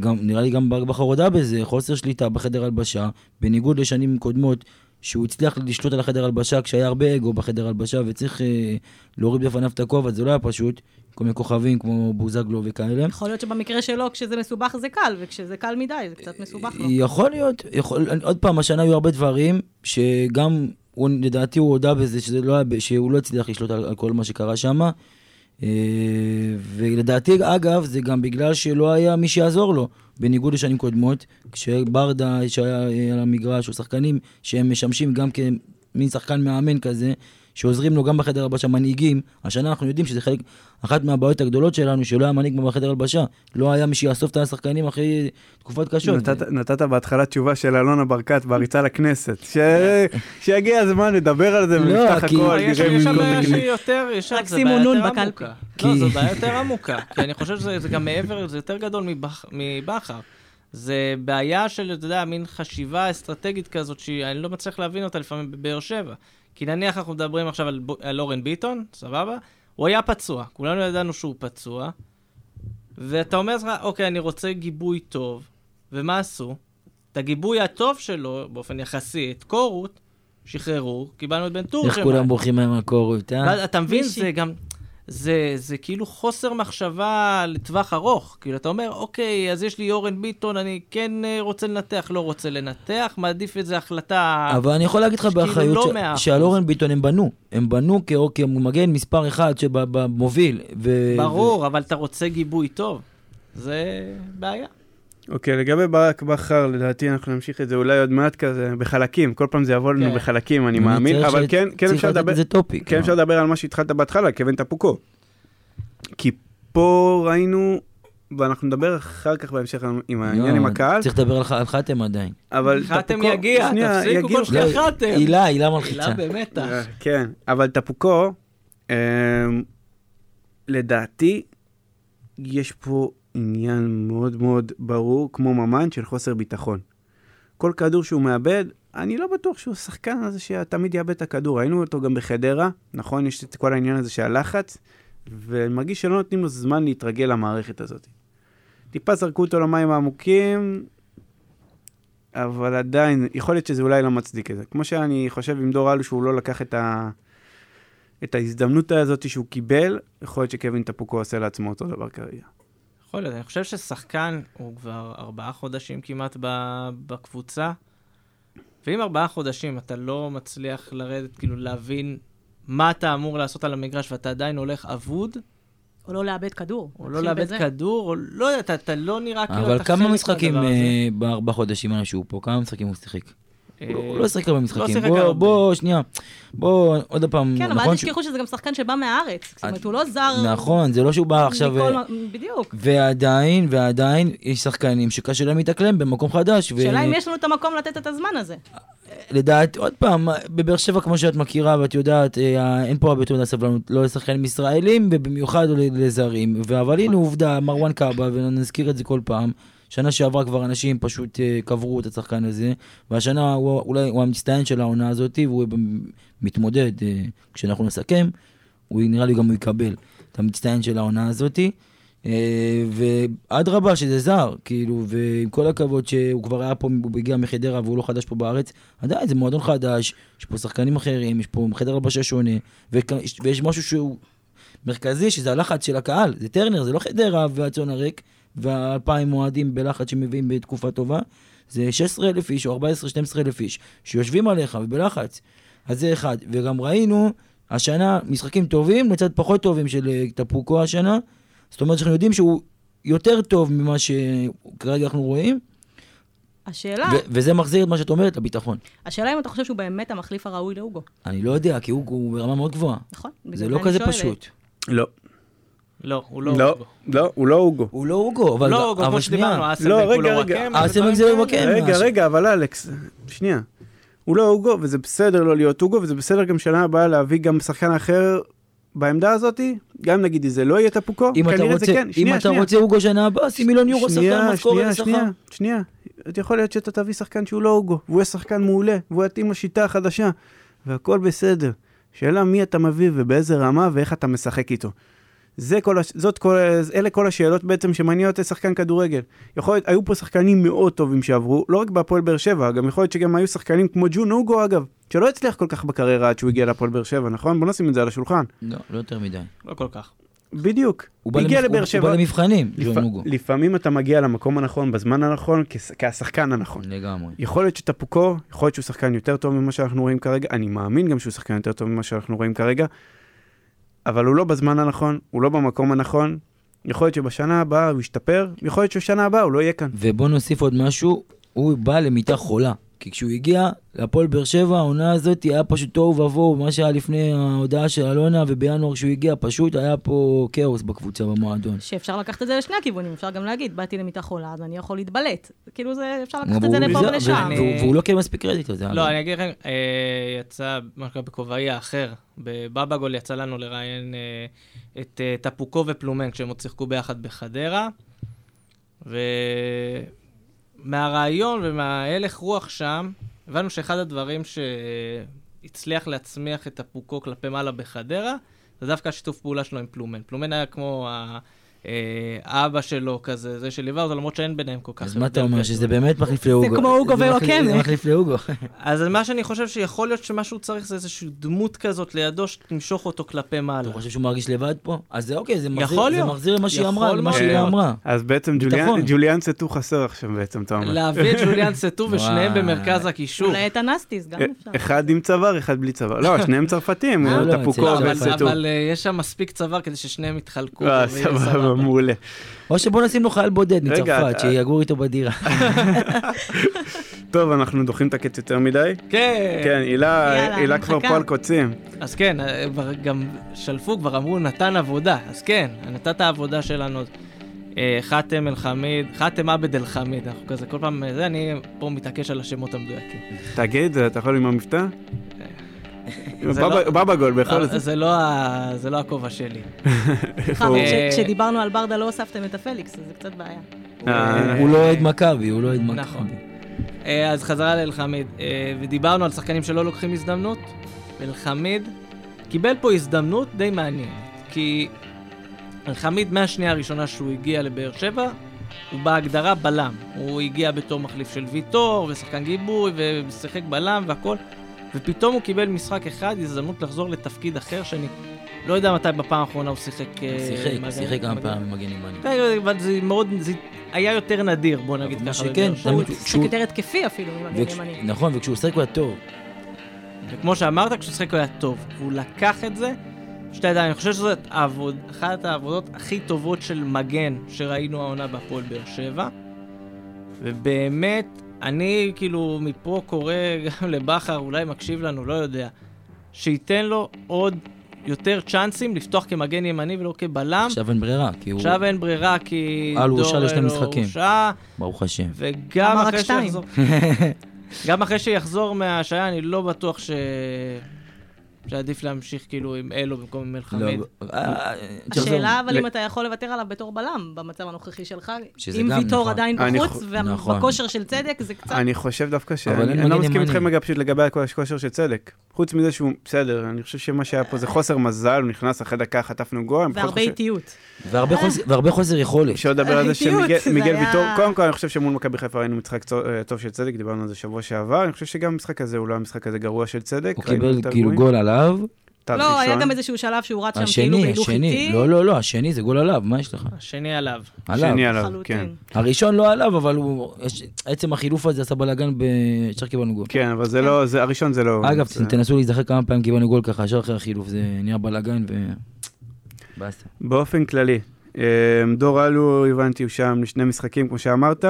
גם, נראה לי גם ברק בכר הודה בזה, חוסר שליטה בחדר הלבשה, בניגוד לשנים קודמות, שהוא הצליח לשלוט על החדר הלבשה כשהיה הרבה אגו בחדר הלבשה וצריך אה, להוריד בפניו את הכובע, זה לא היה פשוט, כל מיני כוכבים כמו בוזגלו וכאלה. יכול להיות שבמקרה שלו, כשזה מסובך זה קל, וכשזה קל מדי זה קצת מסובך לו. יכול להיות, יכול, עוד פעם, השנה היו הרבה דברים שגם, הוא, לדעתי הוא הודה בזה שזה לא היה, שהוא לא הצליח לשלוט על, על כל מה שקרה שם. ולדעתי, אגב, זה גם בגלל שלא היה מי שיעזור לו, בניגוד לשנים קודמות, כשברדה שהיה אה, על המגרש, או שחקנים שהם משמשים גם כמין שחקן מאמן כזה, שעוזרים לו גם בחדר הלבשה, מנהיגים. השנה אנחנו יודעים שזה חלק, אחת מהבעיות הגדולות שלנו, שלא היה מנהיג בחדר הלבשה. לא היה מי שיאסוף את השחקנים אחרי תקופות קשות. נתת, נתת בהתחלה תשובה של אלונה ברקת בעריצה לכנסת, ש... שיגיע הזמן לדבר על זה לא, ונפתח כי- הכל, יש שם בעיה. שהיא יותר, יש רק זה בעיה נון יותר בקלפי. עמוקה. כי- לא, זו בעיה יותר עמוקה, כי אני חושב שזה זה גם מעבר, זה יותר גדול מבכ- מבכר. זה בעיה של, אתה יודע, מין חשיבה אסטרטגית כזאת, שאני לא מצליח להבין אותה לפעמים בבאר שבע. כי נניח אנחנו מדברים עכשיו על, ב- על אורן ביטון, סבבה? הוא היה פצוע, כולנו ידענו שהוא פצוע, ואתה אומר לך, אוקיי, אני רוצה גיבוי טוב, ומה עשו? את הגיבוי הטוב שלו, באופן יחסי, את קורות, שחררו, קיבלנו את בן תורג'מן. איך כולם בורחים מהם מהקורות, אה? ואז אתה מבין. זה גם, זה, זה כאילו חוסר מחשבה לטווח ארוך. כאילו, אתה אומר, אוקיי, אז יש לי אורן ביטון, אני כן אה, רוצה לנתח, לא רוצה לנתח, מעדיף איזו החלטה... אבל אני יכול להגיד לך שכאילו באחריות לא ש- מאה. שעל אורן ביטון הם בנו. הם בנו כמגן מספר אחד שבמוביל. ברור, אבל אתה רוצה גיבוי טוב. זה בעיה. אוקיי, לגבי ברק בכר, לדעתי אנחנו נמשיך את זה אולי עוד מעט כזה, בחלקים, כל פעם זה יבוא לנו כן. בחלקים, אני מאמין, אבל כן, כן אפשר לדבר, טופיק. כן אפשר לדבר על מה שהתחלת בהתחלה, כבן תפוקו. כי פה ראינו, ואנחנו נדבר אחר כך בהמשך עם העניין עם הקהל, צריך לדבר על ח- חתם עדיין. אבל חתם תפוקו, יגיע, שנייה, תפסיקו כל שנייה לא, חתם. הילה, הילה הילה מלחיצה. במתח. אה, כן, אבל תפוקו, אמ, לדעתי, יש פה עניין מאוד מאוד ברור, כמו ממן, של חוסר ביטחון. כל כדור שהוא מאבד, אני לא בטוח שהוא שחקן הזה שתמיד יאבד את הכדור. ראינו אותו גם בחדרה, נכון? יש את כל העניין הזה של הלחץ, ואני מרגיש שלא נותנים לו זמן להתרגל למערכת הזאת. טיפה זרקו אותו למים העמוקים, אבל עדיין, יכול להיות שזה אולי לא מצדיק את זה. כמו שאני חושב עם דור אלו שהוא לא לקח את, ה... את ההזדמנות הזאת שהוא קיבל, יכול להיות שקווין טפוקו עושה לעצמו אותו דבר כרגע. יכול להיות, אני חושב ששחקן הוא כבר ארבעה חודשים כמעט בקבוצה, ואם ארבעה חודשים אתה לא מצליח לרדת, כאילו להבין מה אתה אמור לעשות על המגרש ואתה עדיין הולך אבוד, או לא לאבד כדור. או לא לאבד בזה. כדור, או לא יודע, אתה, אתה לא נראה כאילו אבל אתה כמה חלק משחקים מהדבר הזה. אה, בארבעה חודשים האלה שהוא פה? כמה משחקים הוא שיחק? אה, הוא לא שיחק הרבה משחקים. שיחק בוא, שנייה. בוא, עוד פעם. כן, אבל נכון אל תשכחו שזה גם שחקן שבא מהארץ. זאת אומרת, הוא לא זר... נכון, זה לא שהוא בא עכשיו... אה, בדיוק. ועדיין, ועדיין, יש שחקנים שקשה להם להתאקלם במקום חדש. שאלה אם יש לנו את המקום לתת את הזמן הזה. לדעת, עוד פעם, בבאר שבע, כמו שאת מכירה ואת יודעת, אה, אין פה הרבה תעודה סבלנות, לא לשחקנים ישראלים, ובמיוחד לא לזרים. אבל הנה עובדה, מרואן קאבה, ונזכיר את זה כל פעם, שנה שעברה כבר אנשים פשוט אה, קברו את השחקן הזה, והשנה הוא אולי הוא המצטיין של העונה הזאת, והוא מתמודד, אה, כשאנחנו נסכם, הוא נראה לי גם הוא יקבל את המצטיין של העונה הזאתי. אה, ואדרבה שזה זר, כאילו, ועם כל הכבוד שהוא כבר היה פה, הוא הגיע מחדרה והוא לא חדש פה בארץ, עדיין זה מועדון חדש, יש פה שחקנים אחרים, יש פה חדר הלבשה שונה, ויש משהו שהוא מרכזי, שזה הלחץ של הקהל, זה טרנר, זה לא חדרה והצאן הריק, והאלפיים אוהדים בלחץ שמביאים בתקופה טובה, זה 16 אלף איש או 14-12 אלף איש, שיושבים עליך ובלחץ. אז זה אחד, וגם ראינו השנה משחקים טובים לצד פחות טובים של אה, טפוקו השנה, זאת אומרת שאנחנו יודעים שהוא יותר טוב ממה שכרגע אנחנו רואים, השאלה, ו- וזה מחזיר את מה שאת אומרת לביטחון. השאלה אם אתה חושב שהוא באמת המחליף הראוי לאוגו. אני לא יודע, כי הוא, הוא ברמה מאוד גבוהה. נכון? זה לא כזה שואלת. פשוט. לא. לא, הוא לא... לא, לא, הוא לא אוגו. הוא לא אוגו, אבל, לא, אבל כמו שנייה. שדיברנו, לא, אסלבק הוא רגע, לא רגע. וואקם, ודברים זה לא. וואקם. רגע, ממש. רגע, אבל אלכס, שנייה. הוא לא אוגו, וזה בסדר לא להיות אוגו, וזה בסדר גם שנה הבאה להביא גם שחקן אחר בעמדה הזאתי, גם נגיד זה לא יהיה טפוקו, כנראה זה כן. אם אתה. רוצה אוגו שנה הבאה, שים מיליון יורו שחקן משכורת שנייה, לשכר. שנייה, שנייה. יכול להיות שאתה תביא שחקן שהוא לא אוגו, והוא יהיה שחקן מעולה, והוא יתאים לשיטה החדשה, והכל בסדר. שאלה מי אתה מביא ובאיזה רמה ואיך אתה משחק איתו. זה כל, הש... זאת כל, אלה כל השאלות בעצם שמעניינות את שחקן כדורגל. יכול להיות, היו פה שחקנים מאוד טובים שעברו, לא רק בהפועל באר שבע, גם יכול להיות שגם היו שחקנים כמו ג'ון אוגו אגב, שלא הצליח כל כך בקריירה עד שהוא הגיע להפועל באר שבע, נכון? בוא נשים את זה על השולחן. לא, לא יותר מדי. לא כל כך. בדיוק. הוא בא הגיע למבח- לבאר שבע. הוא בא למבחנים, לפ... ג'ון אוגו. לפעמים אתה מגיע למקום הנכון, בזמן הנכון, כס... כשחקן הנכון. לגמרי. יכול להיות שטפוקו, יכול להיות שהוא שחקן יותר טוב ממה שאנחנו רואים כרגע, אני מאמין גם שהוא שחקן יותר טוב ממה שאנחנו רואים כרגע, אבל הוא לא בזמן הנכון, הוא לא במקום הנכון, יכול להיות שבשנה הבאה הוא ישתפר, יכול להיות שבשנה הבאה הוא לא יהיה כאן. ובוא נוסיף עוד משהו, הוא בא למיטה חולה. כי כשהוא הגיע להפועל באר שבע, העונה הזאת היה פשוט תוהו ובוהו, מה שהיה לפני ההודעה של אלונה, ובינואר כשהוא הגיע, פשוט היה פה כאוס בקבוצה, במועדון. שאפשר לקחת את זה לשני הכיוונים, אפשר גם להגיד, באתי למיטה חולה, אז אני יכול להתבלט. כאילו זה, אפשר לקחת את זה לפה ולשם. והוא- והוא- והוא לא קיבל מספיק קרדיט על זה. לא. אני אגיד לכם, אה, יצא, מה שנקרא, בכובעי האחר, בבאבגול יצא לנו לראיין אה, את אה, טפוקו ופלומן כשהם עוד שיחקו ביחד בחדרה, ומהרעיון ומההלך רוח שם, הבנו שאחד הדברים שהצליח להצמיח את טפוקו כלפי מעלה בחדרה, זה דווקא השיתוף פעולה שלו עם פלומן. פלומן היה כמו ה... אה, האבא שלו כזה, זה שליווה אותו, למרות שאין ביניהם כל כך אז מה אתה אומר. שזה באמת מחליף? כמו אוגו זה מחליף- ווואקמה. זה מחליף לאוגו. אז מה שאני חושב שיכול להיות שמה שהוא צריך זה איזושהי דמות כזאת לידו שתמשוך אותו כלפי מעלה. אתה חושב שהוא מרגיש לבד פה? אז זה אוקיי, זה מחזיר- למה שהיא אמרה, למה שהיא. אמרה. אז בעצם. ג'וליאן, סטו חסר עכשיו בעצם, אתה אומר. להביא את ג'וליאן <laughs> סטו ושניהם. במרכז הקישור. אולי את הנסטיס, גם אפשר. אחד עם צוואר, אחד בלי צוואר. לא, שניהם צרפתים, אה, לא, טפוקו אבל, וסטו. אבל אה, יש שם מספיק צוואר כדי ששניהם יתחלקו. אה, סבבה, <laughs> מעולה. או שבוא נשים לו חייל בודד מצרפת, אתה- שיגור איתו בדירה. <laughs> טוב, אנחנו דוחים את הקץ יותר מדי. כן. כן, הילה יאללה, הילה כבר. פה על קוצים. אז כן, אה, גם שלפו, כבר אמרו, נתן עבודה. אז כן, נתת העבודה שלנו. אה, חאתם אל-חמיד, חאתם עבד אל-חמיד, אנחנו כזה כל פעם, אה, זה, אני פה מתעקש על השמות המדויקים. תגיד, אתה יכול עם המבטא? זה בבא- לא- בבגול, בכל אה, זאת. זה לא לא הכובע שלי. <laughs> אה, כשדיברנו על ברדה לא הוספתם את הפליקס, אז זה קצת בעיה. אה, הוא לא אוהד מכבי, הוא לא אוהד נכון. מכבי. אה, אז חזרה לאלחמיד, אה, ודיברנו על שחקנים שלא לוקחים הזדמנות, ואלחמיד קיבל פה הזדמנות די מעניינת, כי אלחמיד מהשנייה הראשונה שהוא הגיע לבאר שבע, הוא בהגדרה בלם. הוא הגיע בתור מחליף של ויטור, ושחקן גיבוי, ושיחק בלם והכל, ופתאום הוא קיבל משחק אחד, הזדמנות לחזור לתפקיד אחר, שאני לא יודע מתי בפעם האחרונה הוא שיחק... אה, שיחק, מגן- שיחק כמה מגן- פעמים מגן ימני. כן, אבל זה מאוד, זה היה יותר נדיר, בוא נגיד ככה. שכן, הוא שיחק יותר התקפי אפילו ממגן וכש- ימני. נכון, וכשהוא שיחק הוא היה טוב. וכמו שאמרת, כשהוא שיחק הוא היה טוב. והוא לקח את זה, שתי ידיים, אני חושב שזאת אחת העבודות הכי טובות של מגן שראינו העונה בהפועל באר שבע. ובאמת, אני כאילו מפה קורא גם לבכר, אולי מקשיב לנו, לא יודע, שייתן לו עוד יותר צ'אנסים לפתוח כמגן ימני ולא כבלם. עכשיו אין ברירה, כי הוא... עכשיו אין ברירה, כי אה, הוא הורשע לשני לא משחקים. הורשע, ברוך השם. וגם אחרי? שיחזור... <laughs> גם אחרי שיחזור מההשעיה, אני לא בטוח ש... שעדיף להמשיך כאילו עם אלו במקום עם לא, אלחמיד. אה, צריך השאלה אבל אם אתה יכול לוותר עליו בתור בלם במצב הנוכחי שלך, אם ויטור נכון. עדיין בחוץ, חו- נכון. ובכושר של צדק, זה קצת... אני חושב דווקא ש... אני לא מסכים. איתכם רגע פשוט לגבי הכושר של צדק. חוץ מזה שהוא בסדר, אני חושב שמה שהיה פה זה חוסר מזל, הוא נכנס אחרי דקה, חטפנו גול. והרבה איטיות. והרבה חוסר- והרבה חוסר יכולת. אפשר לדבר על זה שמיגל ויטור, קודם כל אני חושב שמול מכבי חיפה ראינו משחק אה, טוב של צדק, דיברנו על זה שבוע שעבר, אני חושב שגם המשחק הזה הוא לא המשחק הזה גרוע של צדק. הוא קיבל כאילו. גול עליו. טל לא, היה. גם איזשהו שלב שהוא רץ שם כאילו השני, בהילוך השני. איטי. לא, לא, לא, השני זה גול עליו, מה יש לך? השני עליו. עליו. שני עליו, כן. הראשון לא עליו, אבל הוא... עצם החילוף הזה עשה בלאגן ב... ישר קיבלנו גול. כן, אבל זה לא, זה- הראשון זה לא... אגב, תנסו להיזכר כמה פעמים קיבלנו גול ככה, ישר אחרי החילוף, זה נהיה בלאגן ו... באופן כללי, אה, דור אלו, הבנתי, הוא שם לשני משחקים, כמו שאמרת.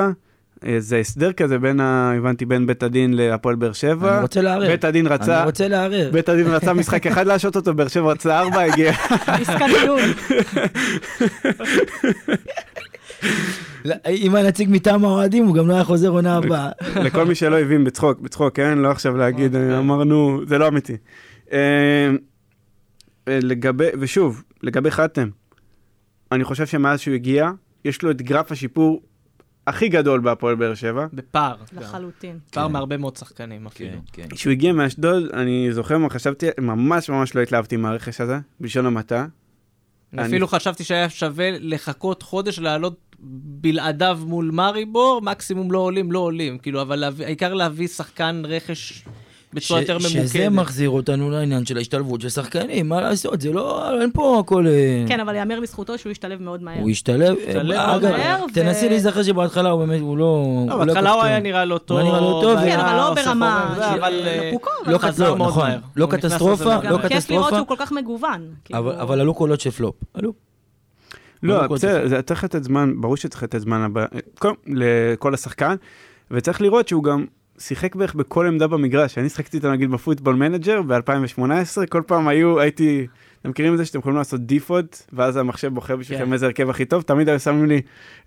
אה, זה הסדר כזה בין, ה- הבנתי, בין בית הדין להפועל באר שבע. אני רוצה לערער. בית הדין רצה, אני רוצה לערער. בית הדין רצה משחק אחד להשעות אותו, באר שבע רצה ארבע, הגיע. עסקת. לא, אם הנציג מטעם האוהדים, הוא גם לא היה חוזר עונה הבאה. לכל מי שלא הבין, בצחוק, בצחוק, כן? לא עכשיו להגיד, אוקיי. אמרנו, זה לא אמיתי. אה, אה, לגבי, ושוב, לגבי חתם, אני חושב שמאז שהוא הגיע, יש לו את גרף השיפור הכי גדול בהפועל באר שבע. בפער. לחלוטין. פער כן. מהרבה מאוד שחקנים אפילו. כן, כן. כשהוא הגיע מאשדוד, אני זוכר מה חשבתי, ממש ממש לא התלהבתי מהרכש הזה, בלשון המעטה. אני אני- אפילו חשבתי שהיה שווה לחכות חודש לעלות בלעדיו מול מאריבור, מקסימום לא עולים, לא עולים. כאילו, אבל להביא- העיקר להביא שחקן רכש בצורה ש- יותר ממוקדת. שזה מחזיר אותנו לעניין של ההשתלבות של שחקנים, מה לעשות, זה לא, אין פה הכל... אה, כן, אבל יאמר לזכותו שהוא השתלב מאוד מהר. הוא השתלב, השתלב אה, מאוד אגב, מהר, ו- תנסי להיזכר שבהתחלה הוא באמת, הוא לא... לא, הוא בהתחלה כל הוא היה טוב. נראה לא טוב. הוא היה נראה לא טוב, כן, אבל לא ברמה אבל אה, לא חזר לא, מאוד נכון, מהר. לא קטסטרופה, לא. גם כיף לראות קטסטרופה. שהוא כל כך מגוון. כאילו, אבל אבל עלו קולות של פלופ, עלו. לא, בסדר, זה צריך לתת זמן, ברור שצריך לתת זמן לכל השחקן, וצריך לראות שהוא גם שיחק בערך בכל עמדה במגרש. אני שיחקתי איתו נגיד ב-Football Manager ב-2018, כל פעם היו, הייתי, אתם מכירים את זה שאתם יכולים לעשות default, ואז המחשב בוחר בשבילכם כן. איזה הרכב הכי טוב, תמיד היו שמים לי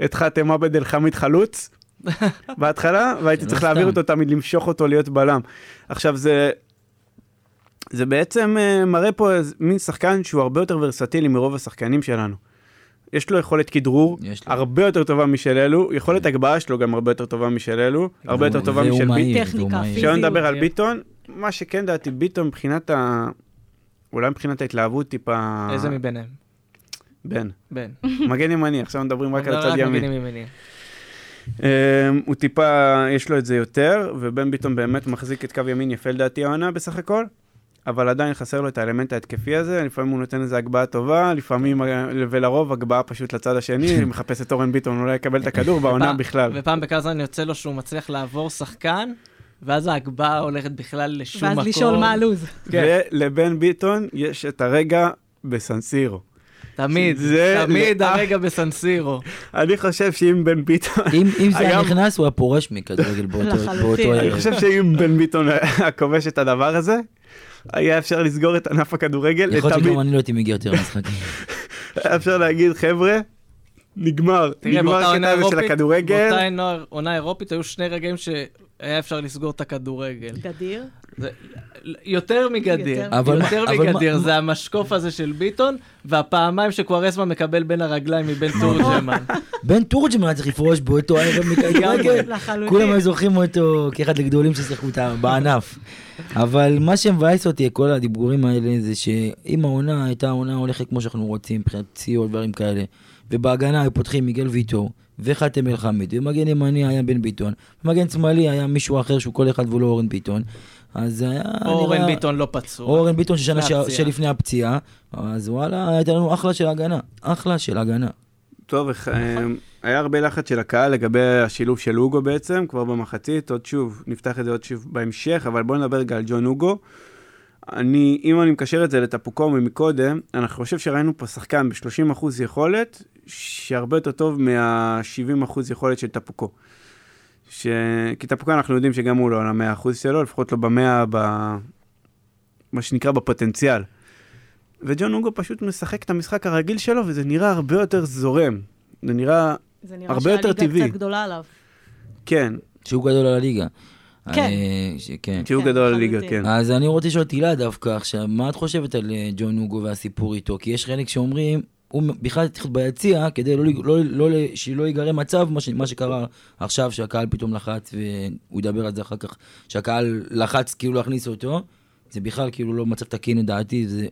את חאתם עבד אלחמיד חלוץ <laughs> בהתחלה, והייתי לא צריך להעביר. אותו תמיד, למשוך אותו להיות בלם. עכשיו זה... זה בעצם אה, מראה פה מין שחקן שהוא הרבה יותר ורסטילי מרוב השחקנים שלנו. יש לו יכולת כדרור יש לו. הרבה יותר טובה משל אלו, יכולת הגבהה שלו גם הרבה יותר טובה משל אלו, הרבה יותר טובה משל ביטון. והוא טכניקה, מהיר. שלא נדבר על כן. ביטון, מה שכן דעתי, ביטון מבחינת ה... אולי מבחינת ההתלהבות טיפה... איזה מביניהם? בן. בן. מגן ימני, עכשיו מדברים רק על הצד ימין. ימינים. אמ, הוא טיפה, יש לו את זה יותר, ובן ביטון באמת מחזיק את קו ימין יפה לדעתי העונה בסך הכל, אבל עדיין חסר לו את האלמנט ההתקפי הזה, לפעמים הוא נותן איזה הגבהה טובה, לפעמים, אה, ולרוב הגבהה פשוט לצד השני, <laughs> מחפש את אורן ביטון, אולי יקבל את הכדור בעונה בכלל. ופעם בקזרן יוצא לו שהוא מצליח לעבור שחקן, ואז ההגבהה הולכת בכלל לשום מקום. ואז לשאול מה הלו"ז. כן. ולבן ביטון יש את הרגע בסנסירו. תמיד, זה תמיד הרגע בסנסירו. אני חושב שאם בן ביטון, אם אם זה היה נכנס, הוא היה פורש מכדורגל <laughs> באותו לחלוטין. באותו אני. חושב שאם בן ביטון היה כובש את הדבר הזה, היה אפשר לסגור את ענף הכדורגל יכול להיות. שגם אני לא הייתי מגיע יותר למשחקים. <laughs> היה אפשר להגיד, חבר'ה, נגמר, נגמר הקטע הזה של הכדורגל. באותה עונה- עונה אירופית היו שני רגעים שהיה אפשר לסגור את הכדורגל. גדיר. זה- יותר מגדיר, יותר. אבל מה- יותר אבל מגדיר, מה- זה המשקוף הזה של ביטון, והפעמיים שקוארסמה מקבל בין הרגליים מבן תורג'מן. בן תורג'מן היה צריך לפרוש באותו ערב מכדורגל. כולם היו זוכרים אותו כאחד לגדולים ששיחקו אותה בענף. אבל מה שמבאס אותי, כל הדיבורים האלה, זה שאם העונה הייתה עונה הולכת כמו שאנחנו רוצים, מבחינת פציעות ודברים כאלה, ובהגנה היו פותחים מיגל ויטור, וחתם אל חמיד, ומגן ימני היה בן ביטון, ומגן שמאלי היה מישהו אחר שהוא כל אחד והוא לא אורן ביטון. אז היה או אורן נראה- ביטון לא פצוע. או אורן ביטון ששנה ש... שלפני הפציעה, אז וואלה, הייתה לנו אחלה של הגנה, אחלה של הגנה. טוב, איך- אה, היה הרבה לחץ של הקהל לגבי השילוב של אוגו בעצם, כבר במחצית, עוד שוב, נפתח את זה עוד שוב בהמשך, אבל בואו נדבר רגע על ג'ון אוגו. אני, אם אני מקשר את זה לטפוקו מקודם, אני חושב שראינו פה שחקן ב-30% יכולת, שהרבה יותר טוב מה-70% יכולת של טפוקו. ש... כי טפוקו אנחנו יודעים שגם הוא לא על ה-100% שלו, לפחות לא ב-100, ב... מה שנקרא בפוטנציאל. וג'ון אוגו פשוט משחק את המשחק הרגיל שלו, וזה נראה הרבה יותר זורם. זה נראה, זה נראה הרבה יותר שהליגה טבעי. קצת גדולה עליו. כן, שהוא גדול על הליגה. כן. ש- כן. שהוא כן, גדול לליגה. כן. אז אני רוצה לשאול את הילה דווקא עכשיו, מה את חושבת על אה, ג'ון אוגו והסיפור איתו? כי יש חלק שאומרים, הוא בכלל צריך להיות ביציע, כדי לא, לא, לא, לא, שלא ייגרם מצב, מה, ש, מה שקרה עכשיו, שהקהל פתאום לחץ, והוא ידבר על זה אחר כך, שהקהל לחץ כאילו להכניס אותו, זה בכלל כאילו לא מצב תקין לדעתי, זה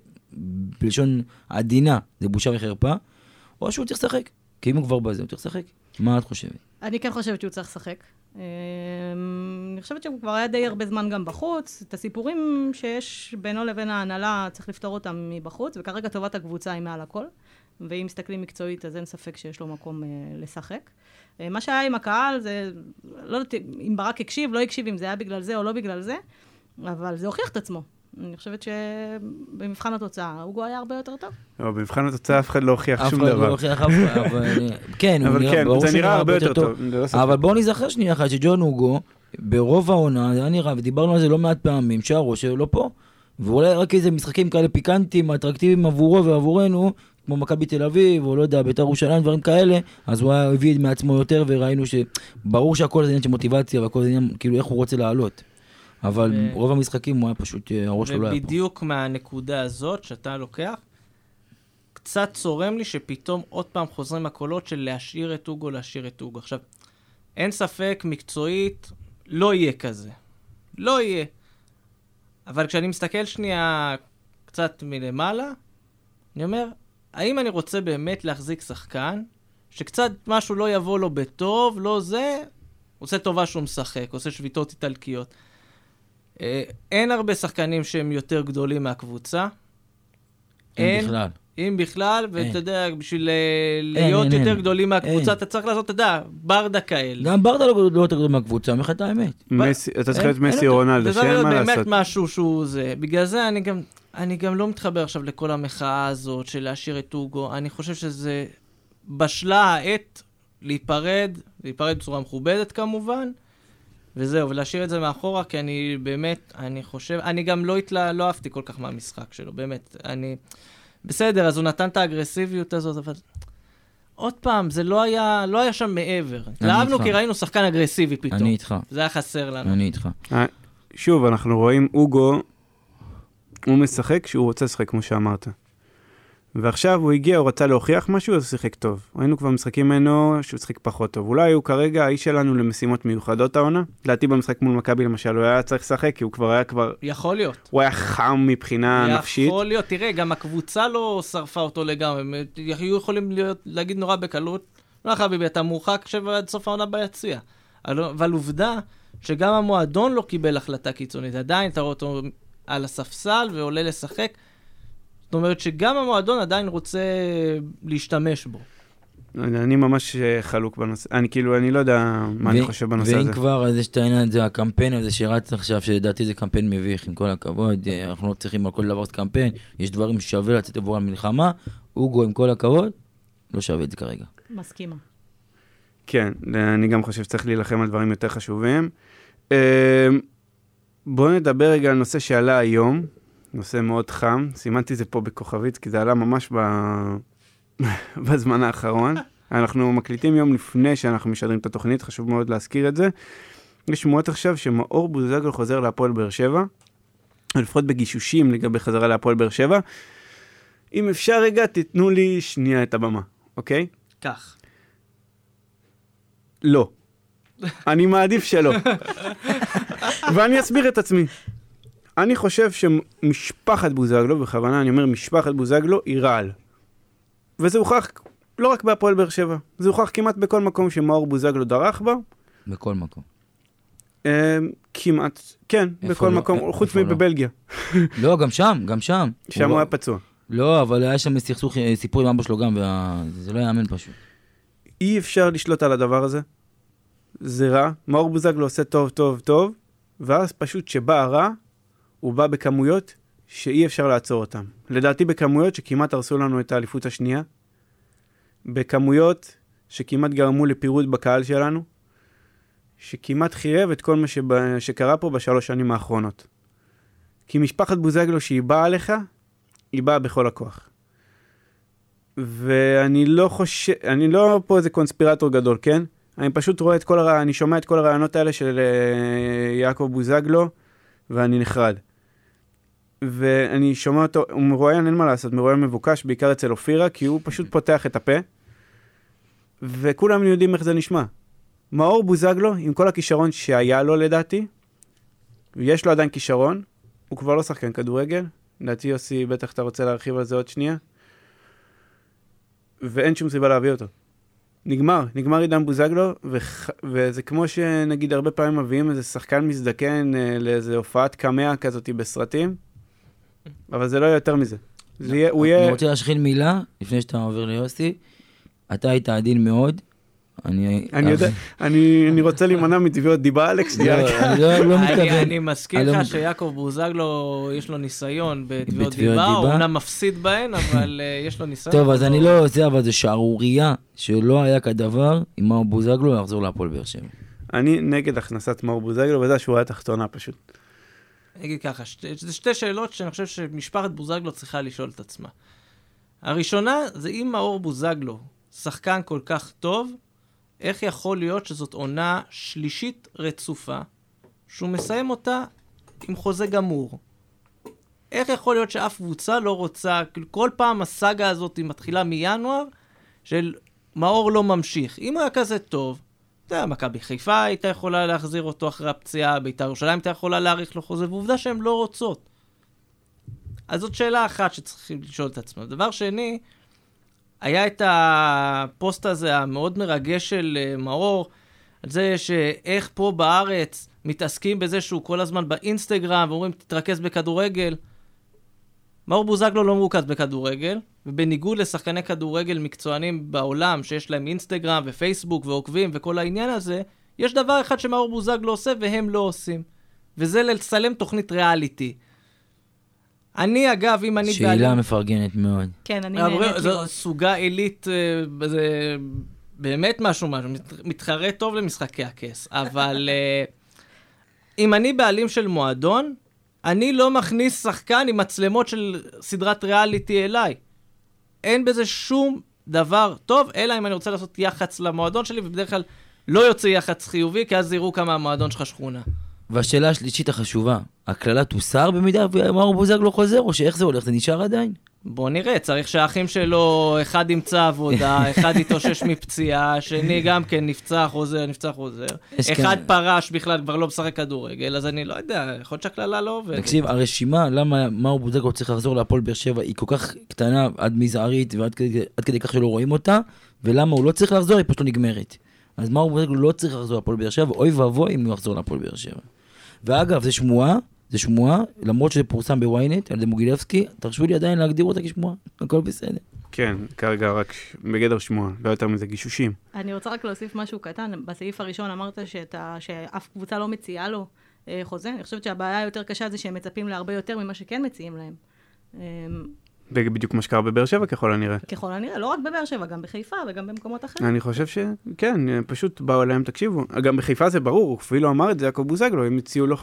בלשון עדינה, זה בושה וחרפה, או שהוא צריך לשחק, כי אם הוא כבר בזה, הוא צריך לשחק. מה את חושבת? אני כן חושבת שהוא צריך לשחק. אמ, אני חושבת שהוא כבר היה די הרבה זמן גם בחוץ. את הסיפורים שיש בינו לבין ההנהלה, צריך לפתור אותם מבחוץ, וכרגע טובת הקבוצה היא מעל הכל. ואם מסתכלים מקצועית, אז אין ספק שיש לו מקום אה, לשחק. אה, מה שהיה עם הקהל זה, לא יודעת אם ברק הקשיב, לא הקשיב, אם זה היה בגלל זה או לא בגלל זה, אבל זה הוכיח את עצמו. אני חושבת שבמבחן התוצאה, אוגו היה הרבה יותר טוב. לא, במבחן התוצאה אף אחד לא הוכיח אף שום אחד לא דבר. הוכיח אף אחד, אבל <laughs> כן, הוא אבל נראה, כן, ברור זה נראה הרבה יותר טוב. ספק. אבל בואו נזכר שנייה אחת שג'ון אוגו, ברוב העונה, זה היה נראה, ודיברנו על זה לא מעט פעמים, שהראש שלו לא פה. ואולי רק איזה משחקים כאלה פיקנטיים, אטרקטיביים עבורו ועבורנו, כמו מכבי תל אביב, או לא יודע, בית"ר ירושלים, דברים כאלה, אז הוא היה הביא מעצמו יותר, וראינו שברור שהכל זה עניין של מוטיבציה, והכל זה עניין, כאילו, איך הוא רוצה לעלות. אבל ו- רוב המשחקים הוא היה פשוט, אה, הראש שלו לא היה פה. ובדיוק מהנקודה הזאת שאתה לוקח, קצת צורם לי שפתאום עוד פעם חוזרים הקולות של להשאיר את אוגו, להשאיר את אוגו. עכשיו, אין ספק, מקצועית, לא יהיה כזה. לא יהיה. אבל כשאני מסתכל שנייה קצת מלמעלה, אני אומר, האם אני רוצה באמת להחזיק שחקן, שקצת משהו לא יבוא לו בטוב, לא זה, עושה טובה שהוא משחק, עושה שביתות איטלקיות. אה, אין הרבה שחקנים שהם יותר גדולים מהקבוצה. אין בכלל. אם בכלל. ואתה יודע, בשביל אה, להיות יותר. גדולים מהקבוצה. אתה צריך לעשות, אתה יודע, ברדה כאלה. גם ברדה לא לא יותר גדול מהקבוצה, אומר לך את האמת. אתה צריך להיות מסי אותו. רונלדו, צריך שאין להיות מה באמת לעשות. משהו שהוא זה. בגלל זה אני גם, אני גם לא מתחבר עכשיו לכל המחאה הזאת של להשאיר את אוגו. אני חושב שזה בשלה העת להיפרד, להיפרד בצורה מכובדת כמובן, וזהו, ולהשאיר את זה מאחורה, כי אני באמת, אני חושב, אני גם לא התלה, לא אהבתי כל כך מהמשחק שלו, באמת. אני... בסדר, אז הוא נתן את האגרסיביות הזאת, אבל... עוד פעם, זה לא היה, לא היה שם מעבר. התלהבנו. כי ראינו שחקן אגרסיבי פתאום. אני איתך, זה היה חסר לנו. אני איתך. אה, שוב, אנחנו רואים אוגו, הוא משחק כשהוא רוצה לשחק, כמו שאמרת. ועכשיו הוא הגיע, הוא רצה להוכיח משהו, אז הוא שיחק טוב. ראינו כבר משחקים ממנו שהוא שיחק פחות טוב. אולי הוא כרגע האיש שלנו למשימות מיוחדות העונה. לדעתי במשחק מול מכבי למשל, הוא היה צריך לשחק, כי הוא כבר היה כבר, יכול להיות. הוא היה חם מבחינה נפשית. יכול להיות, תראה, גם הקבוצה לא שרפה אותו לגמרי, הם היו יכולים להיות, להגיד נורא בקלות, לא חביבי, אתה מורחק שב עד סוף העונה ביציע. אבל עובדה שגם המועדון לא קיבל החלטה קיצונית, עדיין אתה רואה אותו על הספסל ועולה לשחק. זאת אומרת שגם המועדון עדיין רוצה להשתמש בו. לא יודע, אני ממש אה, חלוק בנושא, אני כאילו, אני לא יודע מה אני חושב בנושא הזה. ואם כבר, אז יש את העניין הזה, הקמפיין הזה שרץ עכשיו, שלדעתי זה קמפיין מביך, עם כל הכבוד, אה, אנחנו לא צריכים על כל דבר לעשות קמפיין, יש דברים ששווה לצאת עבור המלחמה, אוגו, עם כל הכבוד, לא שווה את זה כרגע. מסכימה. כן, אני גם חושב שצריך להילחם על דברים יותר חשובים. אה, בואו נדבר רגע על נושא שעלה היום, נושא מאוד חם, סימנתי זה פה בכוכבית, כי זה עלה ממש ב... <laughs> בזמן האחרון. אנחנו מקליטים יום לפני שאנחנו משדרים את התוכנית, חשוב מאוד להזכיר את זה. יש שמועות עכשיו שמאור בוזגלו חוזר להפועל באר שבע, או לפחות בגישושים לגבי חזרה להפועל באר שבע. אם אפשר רגע, תיתנו לי שנייה את הבמה, אוקיי? כך. לא. אני מעדיף שלא. <laughs> ואני אסביר את עצמי. אני חושב שמשפחת בוזגלו, בכוונה אני אומר משפחת בוזגלו, היא רעל. וזה הוכח לא רק בהפועל באר שבע, זה הוכח כמעט בכל מקום שמאור בוזגלו דרך בו. בכל מקום. אה, כמעט, כן, בכל לא? מקום, איפה חוץ לא? מבבלגיה. <laughs> לא, גם שם, גם שם. שם הוא היה פצוע. לא, אבל היה שם סכסוך, אה, סיפור עם אבא שלו גם, וזה לא יאמן פשוט. אי אפשר לשלוט על הדבר הזה. זה רע. מאור בוזגלו עושה טוב, טוב, טוב, ואז פשוט כשבא הרע, הוא בא בכמויות שאי אפשר לעצור אותן. לדעתי בכמויות שכמעט הרסו לנו את האליפות השנייה, בכמויות שכמעט גרמו לפירוד בקהל שלנו, שכמעט חירב את כל מה שבא, שקרה פה בשלוש שנים האחרונות. כי משפחת בוזגלו, שהיא באה עליך, היא באה בכל הכוח. ואני לא חושב, אני לא פה איזה קונספירטור גדול, כן? אני פשוט רואה את כל הרע... אני שומע את כל הרעיונות האלה של אה, יעקב בוזגלו, ואני נחרד. ואני שומע אותו, הוא מרואיין, אין מה לעשות, מרואיין מבוקש, בעיקר אצל אופירה, כי הוא פשוט פותח את הפה, וכולם יודעים איך זה נשמע. מאור בוזגלו, עם כל הכישרון שהיה לו לדעתי, ויש לו עדיין כישרון, הוא כבר לא שחקן כדורגל. לדעתי יוסי, בטח אתה רוצה להרחיב על זה עוד שנייה. ואין שום סיבה להביא אותו. נגמר, נגמר עידן בוזגלו, וח... וזה כמו שנגיד הרבה פעמים מביאים איזה שחקן מזדקן אה, לאיזה הופעת קמע כזאת בסרטים, אבל זה לא יהיה יותר מזה. זה יהיה, הוא אני יהיה... רוצה להשחיל מילה, לפני שאתה עובר ליוסי. אתה היית עדין מאוד. אני... אני יודע, אני, אני רוצה להימנע מתביעות דיבה, אלכס, לא. אני לא- לא אני- מתכוון. אני מזכיר אני לך שיעקב בוזגלו, יש לו ניסיון בתביעות דיבה, הוא. אומנם מפסיד בהן, אבל אה, יש לו ניסיון. טוב, אז אני לא זה, אבל זה שערורייה שלא היה כדבר עם מאור בוזגלו לחזור להפועל באר שבע. אני נגד הכנסת מאור בוזגלו, וזה השורה התחתונה פשוט. אני אגיד ככה, שתי, זה שתי שאלות שאני חושב שמשפחת בוזגלו צריכה לשאול את עצמה. הראשונה, זה אם מאור בוזגלו שחקן כל כך טוב, איך יכול להיות שזאת עונה שלישית רצופה, שהוא מסיים אותה עם חוזה גמור? איך יכול להיות שאף קבוצה לא רוצה, כאילו, כל פעם הסאגה הזאת מתחילה מינואר, של מאור לא ממשיך. אם הוא היה כזה טוב, אתה יודע, מכבי חיפה הייתה יכולה להחזיר אותו אחרי הפציעה, בית"ר ירושלים הייתה יכולה להאריך לו חוזה, ועובדה שהן לא רוצות. אז זאת שאלה אחת שצריכים לשאול את עצמם. דבר שני, היה את הפוסט הזה המאוד מרגש של אה, מאור, על זה שאיך פה בארץ מתעסקים בזה שהוא כל הזמן באינסטגרם ואומרים תתרכז בכדורגל. מאור בוזגלו לא מרוכז בכדורגל, ובניגוד לשחקני כדורגל מקצוענים בעולם שיש להם אינסטגרם ופייסבוק ועוקבים וכל העניין הזה, יש דבר אחד שמאור בוזגלו עושה והם לא עושים, וזה לצלם תוכנית ריאליטי. אני אגב, אם אני שאלה מפרגנת מאוד. כן, אני נהנית זו. סוגה עילית, אה, זה באמת משהו, משהו, מת- מתחרה טוב למשחקי הכס, אבל אה, אם אני בעלים של מועדון, אני לא מכניס שחקן עם מצלמות של סדרת ריאליטי אליי. אין בזה שום דבר טוב, אלא אם אני רוצה לעשות יח"צ למועדון שלי, ובדרך כלל לא יוצא יח"צ חיובי, כי אז יראו כמה המועדון שלך שכונה. והשאלה השלישית החשובה, הקללה תוסר במידה ומאור בוזגלו חוזר, או שאיך זה הולך? זה נשאר עדיין? בוא נראה, צריך שהאחים שלו, אחד ימצא עבודה, <laughs> אחד יתאושש מפציעה, השני גם כן נפצע, חוזר, נפצע, חוזר. אחד כאן- פרש בכלל, כבר לא משחק כדורגל, אז אני לא יודע, יכול להיות שהקללה לא עובדת. תקשיב, הרשימה, למה מאור בוזגלו צריך לחזור להפועל באר שבע, היא כל כך קטנה עד מזערית ועד כדי, עד כדי כך שלא רואים אותה, ולמה הוא לא צריך לחזור, היא פשוט לא נגמרת. אז מאור בוזגלו לא צריך לחזור להפועל באר שבע, ואוי ואבוי אם הוא יחזור להפועל באר שבע. ואגב, זו שמועה, זו שמועה, למרות שזה פורסם בוויינט על ידי מוגילבסקי, תרשו לי עדיין להגדיר אותה כשמועה, הכל בסדר. כן, כרגע רק בגדר שמועה, לא יותר מזה גישושים. אני רוצה רק להוסיף משהו קטן. בסעיף הראשון אמרת שאתה, שאף קבוצה לא מציעה לו אה, חוזה. אני חושבת שהבעיה היותר קשה זה שהם מצפים להרבה יותר ממה שכן מציעים להם. זה בדיוק מה שקרה בבאר שבע ככל הנראה. ככל הנראה, לא רק בבאר שבע, גם בחיפה וגם במקומות אחרים. אני חושב שכן, פשוט באו אליהם, תקשיבו, גם בחיפה זה ברור, אפילו אמר את זה, יעקב בוזגלו, הם הציעו לו 50%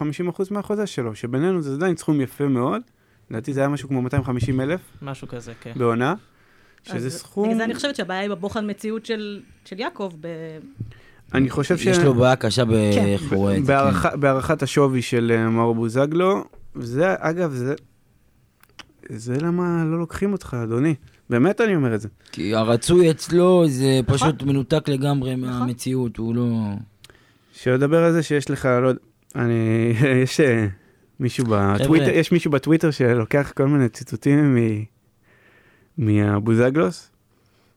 מהחוזה שלו, שבינינו זה עדיין סכום יפה מאוד, לדעתי זה היה משהו כמו 250 אלף משהו כזה, כן. בעונה, שזה סכום, בגלל זה אני חושבת שהבעיה היא בבוחן מציאות של, של יעקב. ב... אני חושב ש... יש לו בעיה קשה כן. זה. כן. בהערכת השווי של אה, מאור בוזגלו, וזה, אגב, זה... זה למה לא לוקחים אותך, אדוני. באמת אני אומר את זה. כי הרצוי אצלו זה נכון. פשוט מנותק לגמרי מהמציאות, הוא לא... שלדבר על זה שיש לך, לא יודע, אני, <laughs> יש אה, מישהו בטוויטר, יש מישהו בטוויטר שלוקח כל מיני ציטוטים מ- מהבוזגלוס,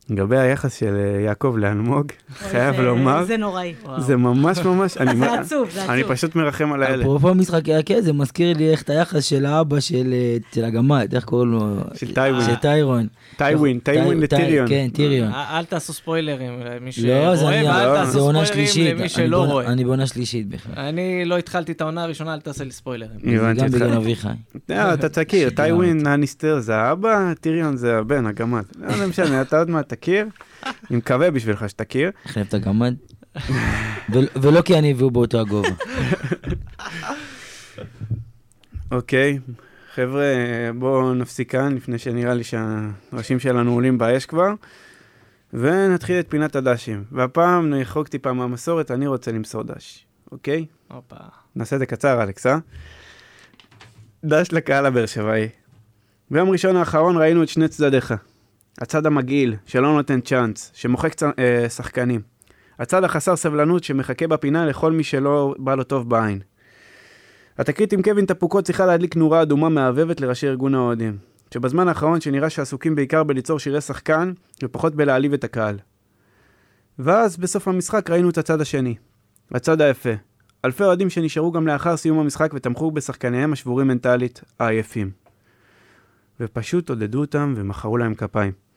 לגבי היחס של אה, יעקב לאלמוג, חייב זה- לומר, זה נוראי. זה ממש ממש, אני זה עצוב, זה אני עצוב. פשוט מרחם על האלה. אפרופו משחקי הכס, זה מזכיר לי איך את היחס של האבא של אה, של הגמד, איך קוראים לו? של טייווין. של טיירון. טיווין, טיווין טי- טי- לטיריון. כן, טיריון. אל אל תעשו ספוילרים למי לא, זה שרואה, אני- ואל לא, תעשו ספוילרים. למי אני שלא רואה. אני בעונה שלישית בכלל. אני לא התחלתי את העונה הראשונה, אל תעשה לי ספוילרים. הבנתי גם אותך. בגלל אביחי. אה, אתה תכיר, טיווין הניסטר זה האבא, טיריון זה הבן, הגמד. לא לא משנה, אתה עוד מעט תכיר. אני מקווה בשבילך שתכיר. החלף את הגמד. ול- ולא כי אני והוא באותו הגובה. אוקיי, חבר'ה, בואו נפסיק כאן, לפני שנראה לי שהראשים שלנו עולים באש כבר, ונתחיל את פינת הדשים. והפעם נחרוג טיפה מהמסורת, אני רוצה למסור דש, אוקיי? הופה. נעשה את זה קצר, אלכס, אה? דש לקהל הבאר שבעי. ביום ראשון האחרון ראינו את שני צדדיך. הצד המגעיל, שלא נותן צ'אנס, שמוחק צ... אה, שחקנים. הצד החסר סבלנות שמחכה בפינה לכל מי שלא בא לו טוב בעין. התקרית עם קווין תפוקות צריכה להדליק נורה אדומה מהבהבת לראשי ארגון האוהדים. שבזמן האחרון שנראה שעסוקים בעיקר בליצור שירי שחקן ופחות בלהעליב את הקהל. ואז בסוף המשחק ראינו את הצד השני. הצד היפה, אלפי אוהדים שנשארו גם לאחר סיום המשחק ותמכו בשחקניהם השבורים מנטלית, העייפים. ופשוט עודדו אותם ומחאו להם כפיים.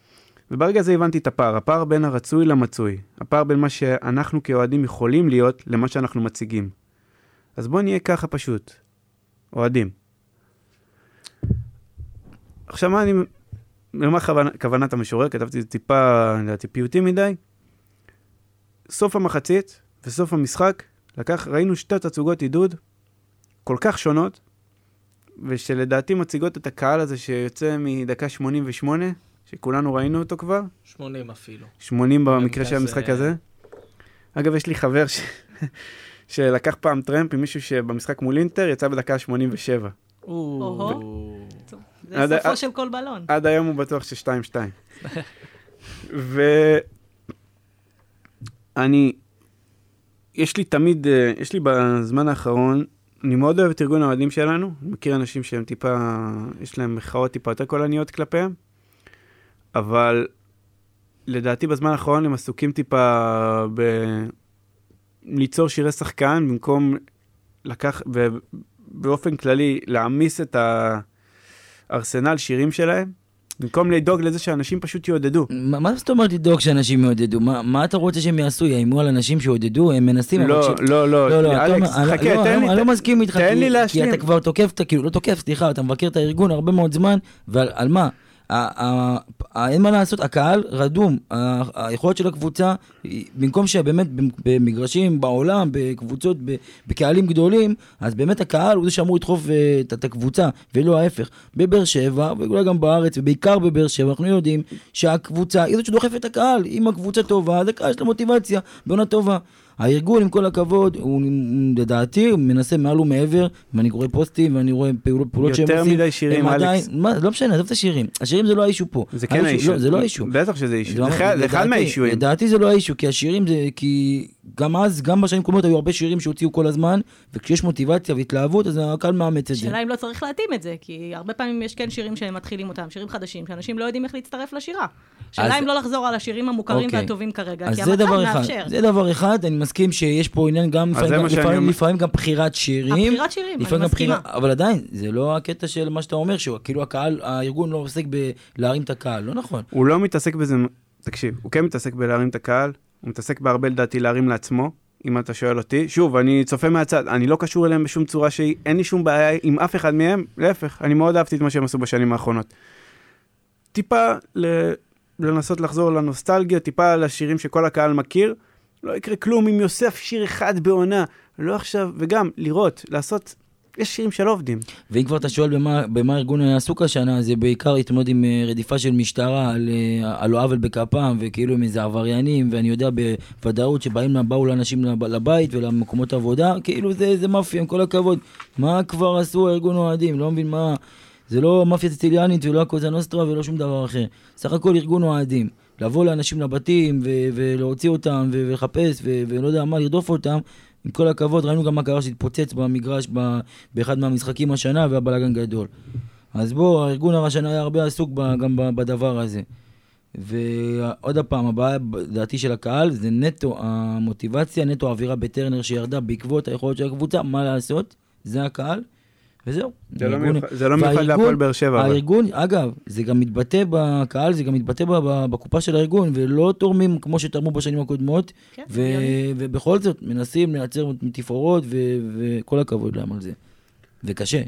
וברגע הזה הבנתי את הפער, הפער בין הרצוי למצוי, הפער בין מה שאנחנו כאוהדים יכולים להיות למה שאנחנו מציגים. אז בואו נהיה ככה פשוט, אוהדים. עכשיו מה אני, למה כוונ... כוונת המשורר? כתבתי את זה טיפה, לדעתי, פיוטי מדי. סוף המחצית וסוף המשחק, לקח, ראינו שתי תצוגות עידוד כל כך שונות, ושלדעתי מציגות את הקהל הזה שיוצא מדקה 88, שכולנו ראינו אותו כבר, 80 אפילו. 80 במקרה של המשחק הזה. אגב, יש לי חבר ש... <laughs> שלקח פעם טרמפ עם מישהו שבמשחק מול אינטר יצא בדקה 87. או. זה סופו של כל בלון. עד היום הוא בטוח ש-2-2. <laughs> ואני, יש לי תמיד, אה, יש לי בזמן האחרון, אני מאוד אוהב את ארגון האוהדים שלנו, אני מכיר אנשים שהם טיפה, יש להם מחאות טיפה יותר קולניות כלפיהם, אבל לדעתי בזמן האחרון הם עסוקים טיפה ב... ליצור שירי שחקן במקום לקח, ובאופן כללי להעמיס את הארסנל שירים שלהם, במקום לדאוג לזה שאנשים פשוט יעודדו. מה מה זאת אומרת לדאוג שאנשים יעודדו? מה מה אתה רוצה שהם יעשו? יאיימו על אנשים שיעודדו? הם מנסים. לא, כש- לא, לא, לא, לא, אתה אלכס, אני- חכה, לא, תן לי, אני לא מסכים איתך, תן כי- לי כי להשלים. אתה כבר תוקף, את ה- כאילו, לא תוקף, סליחה, אתה מבקר את הארגון הרבה מאוד זמן, ועל על מה? אין מה לעשות, הקהל רדום, היכולת של הקבוצה, במקום שבאמת במגרשים בעולם, בקבוצות, בקהלים גדולים, אז באמת הקהל הוא זה שאמור לדחוף אה, את הקבוצה, ולא ההפך. בבאר שבע, ואולי גם בארץ, ובעיקר בבאר שבע, אנחנו יודעים שהקבוצה היא זאת שדוחפת את הקהל. אם הקבוצה טובה, אז הקהל יש לו מוטיבציה, בעונה טובה. הארגון, עם כל הכבוד, הוא לדעתי, מנסה מעל ומעבר, ואני קורא פוסטים, ואני רואה פעולות, פעולות שהם יותר עושים. מדי שירים, אלכס. מה, לא משנה, עזוב את השירים. השירים זה לא האישו פה. זה כן האישו-. לא, זה לא האישו. בטח שזה אישו. לא, זה אחד- מהאישויים. לדעתי זה לא האישו, כי השירים זה, כי גם אז, גם בשנים קודמות היו הרבה שירים שהוציאו כל הזמן, וכשיש מוטיבציה והתלהבות, אז הקהל מאמץ את זה. השאלה אם לא צריך להתאים את זה, כי הרבה פעמים יש כן שירים שהם מתחילים אותם, שירים חדשים, שאנשים לא יודעים איך להצטרף לשירה. השאלה אם לא לחזור על השירים המוכרים אוקיי. והטובים כרגע, כי זה המצב דבר אחד, מאפשר. זה דבר אחד, אני מסכים שיש פה עניין גם, לפעמים, גם, לפעמים, אומר. לפעמים גם בחירת שירים. הבחירת שירים, אני לפעמים גם מסכימה. בחירה- אבל עדיין, זה לא הקטע של מה שאתה אומר, שכאילו הקהל, הארגון לא עוסק בלהרים את הקהל, לא נכון. הוא לא מתעסק בזה, תקשיב, הוא כן מתעסק בלהרים את הקהל, הוא מתעסק בהרבה לדעתי להרים לעצמו, אם אתה שואל אותי. שוב, אני צופה מהצד, אני לא קשור אליהם בשום צורה שהיא, אין לי שום בעיה עם אף אחד מהם, להפך, אני מאוד אהבתי את מה שהם עשו בשנים האחרונות. טיפה ל... לנסות לחזור לנוסטלגיה, טיפה לשירים שכל הקהל מכיר, לא יקרה כלום אם יוסף שיר אחד בעונה, לא עכשיו, וגם לראות, לעשות, יש שירים שלא עובדים. ואם כבר אתה שואל במה, במה הארגון עסוק השנה, זה בעיקר להתמודד עם אה, רדיפה של משטרה על, אה, על לא עוול בכפם, וכאילו הם איזה עבריינים, ואני יודע בוודאות שבאים, באו לאנשים לב- לבית ולמקומות עבודה, כאילו זה, זה מאפיה, עם כל הכבוד. מה כבר עשו הארגון אוהדים? לא מבין מה... זה לא מאפיה סיציליאנית ולא הקוזה נוסטרה ולא שום דבר אחר. סך הכל ארגון אוהדים. לבוא לאנשים לבתים ו- ולהוציא אותם ו- ולחפש ו- ולא יודע מה, לרדוף אותם. עם כל הכבוד, ראינו גם מה קרה שהתפוצץ במגרש ב- באחד מהמשחקים השנה והיה בלאגן גדול. אז בוא, הארגון השנה היה הרבה עסוק ב- גם ב- בדבר הזה. ועוד פעם, הבעיה, לדעתי, של הקהל, זה נטו המוטיבציה, נטו האווירה בטרנר שירדה בעקבות היכולות של הקבוצה, מה לעשות, זה הקהל, וזהו. זה לא מיוחד- זה לא להפועל באר שבע. אבל. הארגון, אגב, זה גם מתבטא בקהל, זה גם מתבטא בקופה של הארגון, ולא תורמים כמו שתרמו בשנים הקודמות, כן, ו-. ובכל זאת מנסים לייצר תפאורות, וכל הכבוד להם על זה. וקשה.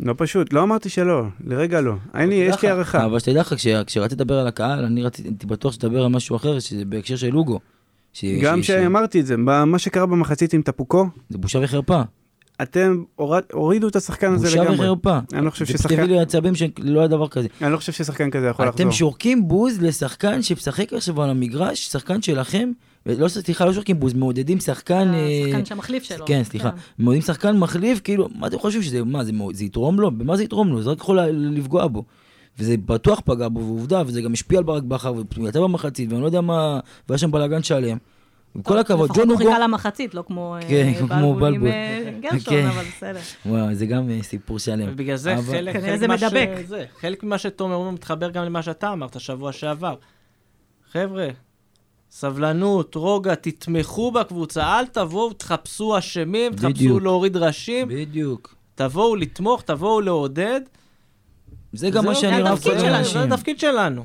לא פשוט, לא אמרתי שלא, לרגע לא. אין לי, יש לי הערכה. אבל שתדע לך, כש- כשרציתי לדבר על הקהל, אני רציתי בטוח שתדבר על משהו אחר, שזה בהקשר של לוגו. ש- גם ש- שאמרתי את זה, מה שקרה במחצית עם טפוקו, זה בושה וחרפה. אתם הורד- הורידו את השחקן הזה בושה לגמרי. וחרפה. אני לא חושב ששחקן- תביא לי עצבים שלא היה דבר כזה. אני לא חושב ששחקן כזה יכול לחזור. אתם שורקים בוז לשחקן שמשחק עכשיו על המגרש, שחקן שלכם, לא, סליחה, לא שורקים בוז, מעודדים שחקן... אה, השחקן שהמחליף שלו. כן, סליחה. מעודדים שחקן מחליף, כאילו, מה אתם חושבים שזה, מה, זה, זה יתרום לו? במה זה יתרום לו? זה רק יכול לפגוע בו. וזה בטוח פגע בו, ועובדה, וזה גם השפיע על ברק בכר, והוא יצא במחצית, ואני לא יודע מה, והיה שם בלאגן שלם. עם כל הכבוד, ג'ון לפחות הוא הוגו, חיכה למחצית, לא כמו אה, כן, כמו בלבול עם. אה, גרשון, כן. אבל בסדר. וואו, זה גם אה, סיפור שלם. ובגלל זה אבל- חלק, כנראה חלק זה מדבק. זה, חלק ממה שתומר אומר מתחבר גם למה שאתה אמרת שבוע שעבר. חבר'ה, סבלנות, רוגע, תתמכו בקבוצה, אל תבואו, תחפשו אשמים, תחפשו. להוריד ראשים, בדיוק. תבואו לתמוך, תבואו לעודד. זה גם מה זהו, שאני זה רב התפקיד כל שלנו, האנשים. זה התפקיד שלנו.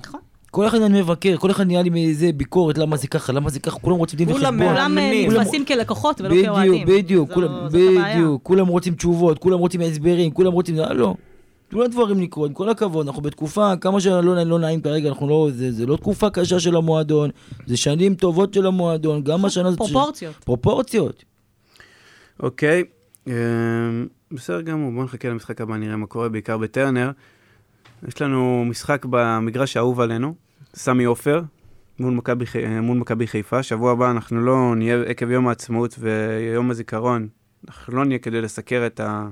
כל אחד אני מבקר, כל אחד נהיה לי מאיזה ביקורת, למה זה ככה, למה זה ככה, כולם רוצים דין כולם וחשבון. כולם אה. נתפסים כלקוחות ולא כאוהדים. בדיוק, בדיוק, זו- כולם. בדיוק, כולם רוצים תשובות, כולם רוצים הסברים, כולם רוצים, אה, לא. תנו לדברים לקרות, עם כל הכבוד, אנחנו בתקופה, כמה שלא לא נעים כרגע, אנחנו לא, זה, זה לא תקופה קשה של המועדון, זה שנים טובות של המועדון, גם השנה הזאת... פרופורציות. פרופורציות. אוקיי, אמ, בסדר גמור, בואו נחכה למשחק הבא, נראה מה קורה, בעיקר בטרנר. יש לנו משחק במגרש האהוב עלינו, סמי עופר, מול מכבי חיפה. שבוע הבא אנחנו לא נהיה, עקב יום העצמאות ויום הזיכרון, אנחנו לא נהיה כדי לסקר את ה...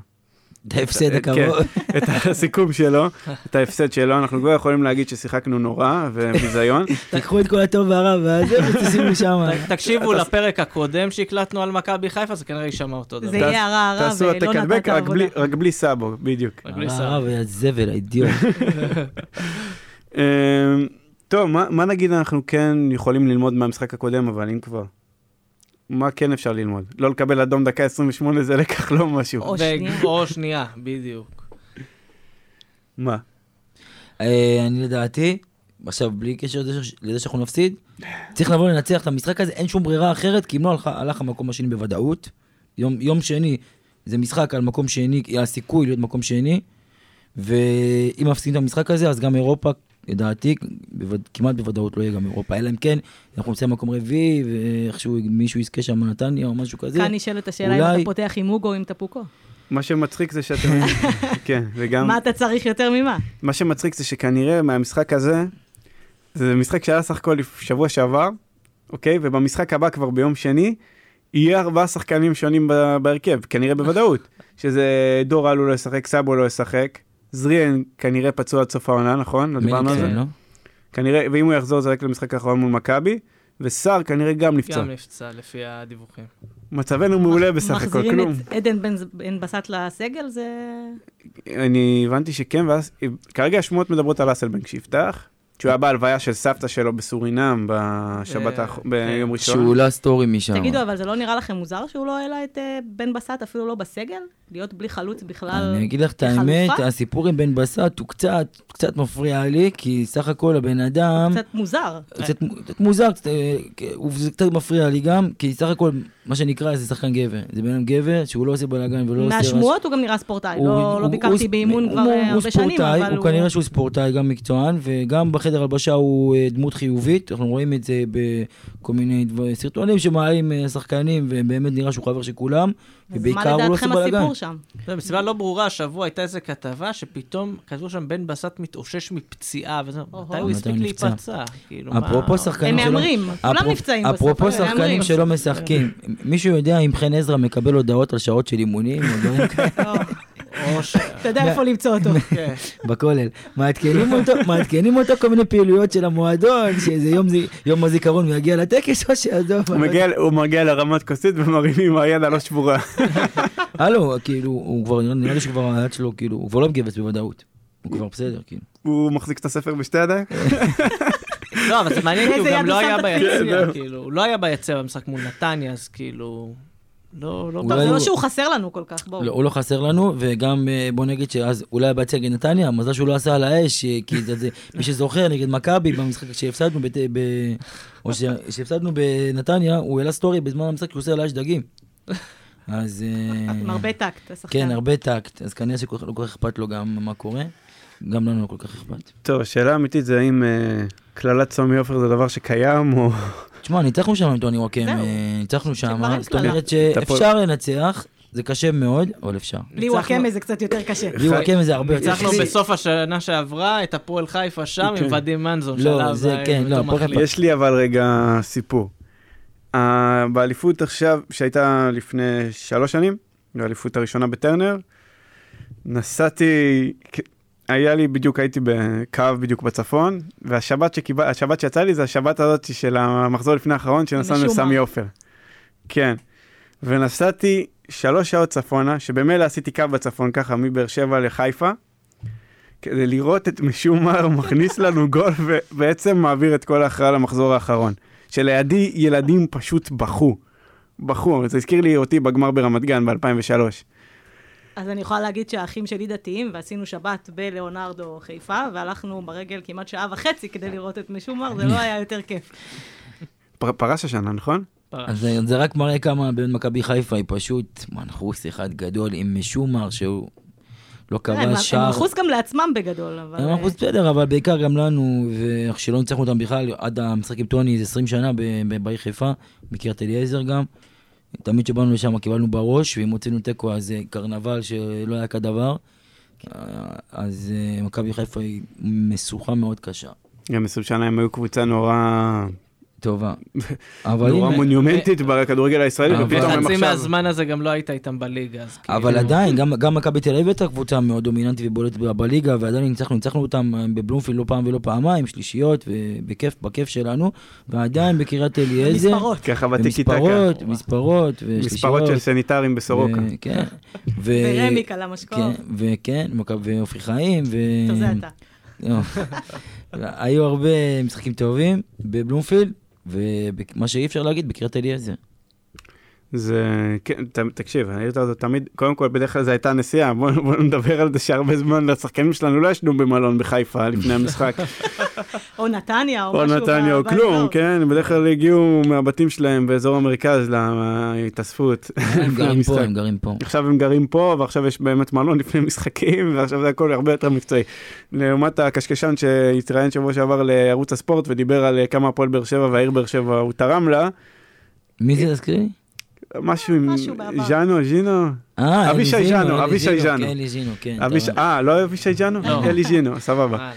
את ההפסד כן, הקרוב. את הסיכום שלו, את ההפסד שלו, אנחנו כבר יכולים להגיד ששיחקנו נורא וביזיון. תיקחו את כל הטוב והרע, ואז תשימו שם. ת- תקשיבו לפרק הקודם שהקלטנו על מכבי חיפה, זה כנראה יישמע אותו דבר. זה יהיה הרע הרע תעשו ולא נתת עבודה. בלי- רק בלי סאבו, בדיוק. הרע והזבל, האידיוט. <laughs> אמ, טוב, מה נגיד אנחנו כן יכולים ללמוד מהמשחק הקודם, אבל אם כבר. מה כן אפשר ללמוד? לא לקבל אדום דקה 28 זה לקח לא משהו. או שנייה. או שנייה, בדיוק. מה? אה, אני לדעתי, עכשיו בלי קשר לזה שאנחנו נפסיד, צריך לבוא לנצח את המשחק הזה, אין שום ברירה אחרת, כי אם לא הלך- המקום השני בוודאות. יום, יום שני זה משחק על מקום שני, על סיכוי להיות מקום שני, ואם מפסידים את המשחק הזה, אז גם אירופה, לדעתי, בווד, כמעט בוודאות לא יהיה גם אירופה, אלא אם כן, אנחנו נמצא במקום רביעי, ואיכשהו מישהו יזכה שם בנתניה או משהו כזה. כאן נשאלת השאלה אם אולי- אתה פותח עם אוגו או עם טפוקו. מה שמצחיק זה שאתם... <laughs> כן, וגם... מה אתה צריך יותר ממה? מה שמצחיק זה שכנראה מהמשחק הזה, זה משחק שהיה סך הכל שבוע שעבר, אוקיי? ובמשחק הבא כבר ביום שני, יהיה ארבעה שחקנים שונים בהרכב, כנראה בוודאות. <laughs> שזה דור אלו לא ישחק, סאבו לא ישחק, זריאן כנראה פצוע עד סוף העונה, נכון? לא דיברנו על זה? לא? כנראה, ואם הוא יחזור זה רק למשחק האחרון מול מכבי, וסער כנראה גם נפצע. גם נפצע לפי הדיווחים. מצבנו מעולה בסך הכל, מחזירים כלום. את עדן בן בסט לסגל, זה... אני הבנתי שכן, ואז כרגע השמועות מדברות על אסלבנק שיפתח, שהוא היה בהלוויה של סבתא שלו בסורינם בשבת, אה, האח- ביום כן. ראשון. שהוא העלה סטורי משם. תגידו, אבל זה לא נראה לכם מוזר שהוא לא העלה את אה, בן בסט אפילו לא בסגל? להיות בלי חלוץ בכלל אני אגיד לך את? האמת, הסיפור עם בן בסט הוא קצת, קצת מפריע לי, כי סך הכל הבן אדם, קצת מוזר. קצת, מוזר, אה, הוא- זה קצת מפריע לי גם, כי סך הכל, מה שנקרא, זה שחקן גבר. זה בן אדם גבר, שהוא לא עושה בלאגן ולא עושה... מהשמועות הוא גם נראה ספורטאי. הוא- לא הוא- לא ביקרתי הוא- באימון הוא- כבר הוא- הוא הרבה שנים, ספורטאי, אבל הוא כנראה שהוא ספורטאי, גם מקצוען, וגם בחדר הלבשה הוא אה, דמות חיובית. אנחנו רואים את זה בכל מיני דבר- סרטונים שמעלים אה, שחקנים, ובאמת נראה שהוא חבר של כולם, אז מה ובעיקר הוא לא עושה לדעתכם בלאגן. הסיפור שם? זה מסיבה לא ברורה, השבוע הייתה איזה כתבה שפתאום כתבו שם בן בסט מתאושש מפציעה. מתי הוא הספיק? להיפצע? כאילו, מה... אפרופו שחקנים הם שלא... מהמרים, כולם נפצעים בסוף. אפרופו הם שחקנים. שלא משחקים, מישהו יודע אם חן עזרא מקבל הודעות על שעות של אימונים או דברים <laughs> כאלה ש... אתה יודע איפה למצוא אותו. <laughs> כן. בכולל? מעדכנים אותו, מעדכנים אותו כל מיני פעילויות של המועדון, שאיזה יום זי- יום הזיכרון הוא יגיע לטקס או שעזוב. הוא מגיע, הוא מגיע לרמת כוסית ומרימים עם היד הלא שבורה. <laughs> הלו, כאילו, הוא כבר, נראה לי שכבר היד שלו, כאילו, הוא כבר לא מגבס בוודאות. הוא כבר בסדר, כאילו. הוא מחזיק את הספר בשתי ידיים? לא, אבל זה מעניין, הוא גם לא היה. ביציע, כאילו, הוא לא היה ביציע במשחק מול נתניה, אז כאילו... לא, לא... אולי טוב, זה הוא- לא שהוא חסר לנו כל כך, בואו. לא, הוא לא חסר לנו, וגם אה, בוא נגיד שאז אולי ביציע נגד נתניה, מזל שהוא לא עשה על האש, אה, כי זה, זה, <laughs> מי שזוכר נגד מכבי במשחק שהפסדנו, בת, ב, או ש, שהפסדנו בנתניה, הוא העלה סטורי בזמן המשחק שהוא עושה על האש דגים. אז... אה, <laughs> עם הרבה טקט, השחקן. כן, הרבה טקט, אז כנראה שלא כל כך אכפת לו גם מה קורה, גם לנו לא כל כך אכפת. טוב, השאלה האמיתית זה האם קללת סמי עופר זה דבר שקיים, או... תשמע, ניצחנו שם עם טוני וואקם. אה, ניצחנו שם, זאת. אומרת שאפשר לנצח, זה קשה מאוד, אבל אפשר. לי ניצחנו- וואקמה זה קצת יותר קשה. לי וואקם זה הרבה יותר ניצחנו קשה. בסוף השנה שעברה את הפועל חיפה שם כן. עם ודים מנזון. לא, זה אה, כן, לא, יש לי אבל רגע סיפור. באליפות עכשיו, שהייתה לפני שלוש שנים, באליפות הראשונה בטרנר, נסעתי, היה לי בדיוק, הייתי בקו בדיוק בצפון, והשבת שקיבל, השבת שיצא לי זה השבת הזאת של המחזור לפני האחרון, שנסענו משום מה. לסמי עופר. כן. ונסעתי שלוש שעות צפונה, שבמילא עשיתי קו בצפון ככה, מבאר שבע לחיפה, כדי לראות את משומר מכניס לנו גול ובעצם מעביר את כל ההכרעה למחזור האחרון. שלידי ילדים פשוט בכו. בכו, זה הזכיר לי אותי בגמר ברמת גן ב-2003. אז אני יכולה להגיד שהאחים שלי דתיים, ועשינו שבת בלאונרדו חיפה, והלכנו ברגל כמעט שעה וחצי כדי לראות את משומר, זה לא היה יותר כיף. פר, פרש השנה, נכון? אז זה, זה רק מראה כמה באמת מכבי חיפה היא פשוט מנחוס אחד גדול עם משומר שהוא לא כן, הם- כבש הם שער. מנחוס גם לעצמם בגדול, אבל... הם מנחוס בסדר, אבל בעיקר גם לנו, ואיך שלא ניצחנו אותם בכלל עד המשחק עם טוני, זה 20 שנה בעיר חיפה, בקריית אליעזר גם. תמיד כשבאנו לשם קיבלנו בראש, ואם הוצאנו תיקו אז זה קרנבל שלא היה כדבר. אז אה, מכבי חיפה היא משוכה מאוד קשה. גם 20 שנה הם היו קבוצה נורא, טובה. <laughs> אבל נורא מונומנטית בכדורגל הישראלי, ופתאום הם חצי עכשיו... מהזמן הזה גם לא היית איתם בליגה, אז כאילו... אבל עדיין, גם, גם מכבי תל אביב הייתה קבוצה מאוד דומיננטית ובולטת בליגה, ועדיין ניצחנו, ניצחנו אותם אה, בבלומפילד לא פעם ולא פעמיים, שלישיות, ובכיף, בכיף שלנו, ועדיין בקריית אליעזר, מספרות. ככה מספרות, טקה. מספרות, ושלישיות. מספרות של סניטרים בסורוקה. כן. <laughs> ו- ורמיק על המשקוף. כן, וכן, ואופי חיים, ו... לא. <laughs> היו הרבה משחקים טובים בבלומפילד, ומה שאי אפשר להגיד, בקריית אליעזר. זה, כן, ת, תקשיב, העיר הזאת תמיד, קודם כל בדרך כלל זו הייתה נסיעה, בוא, בוא נדבר על זה שהרבה זמן השחקנים שלנו לא ישנו במלון בחיפה לפני המשחק, או נתניה, או או משהו. נתניה או כלום. כן, בדרך כלל הגיעו מהבתים שלהם באזור המרכז להתאספות. הם גרים. <laughs> פה, הם גרים פה. עכשיו הם גרים פה, ועכשיו יש באמת מלון לפני משחקים, <laughs> ועכשיו זה הכל הרבה יותר מקצועי. לעומת הקשקשן שהתראיין שבוע שעבר לערוץ הספורט ודיבר על כמה הפועל באר שבע והעיר באר שבע הוא תרם לה, מי זה, תזכירי? משהו עם. ז'אנו, ז'ינו, אה, אבישי אלי זינו, ז'אנו, אלי אבישי זינו, ז'אנו. כן, אלי זינו, כן. אה, לא אבישי ג'אנו? לא. אלי ז'ינו, סבבה. אה,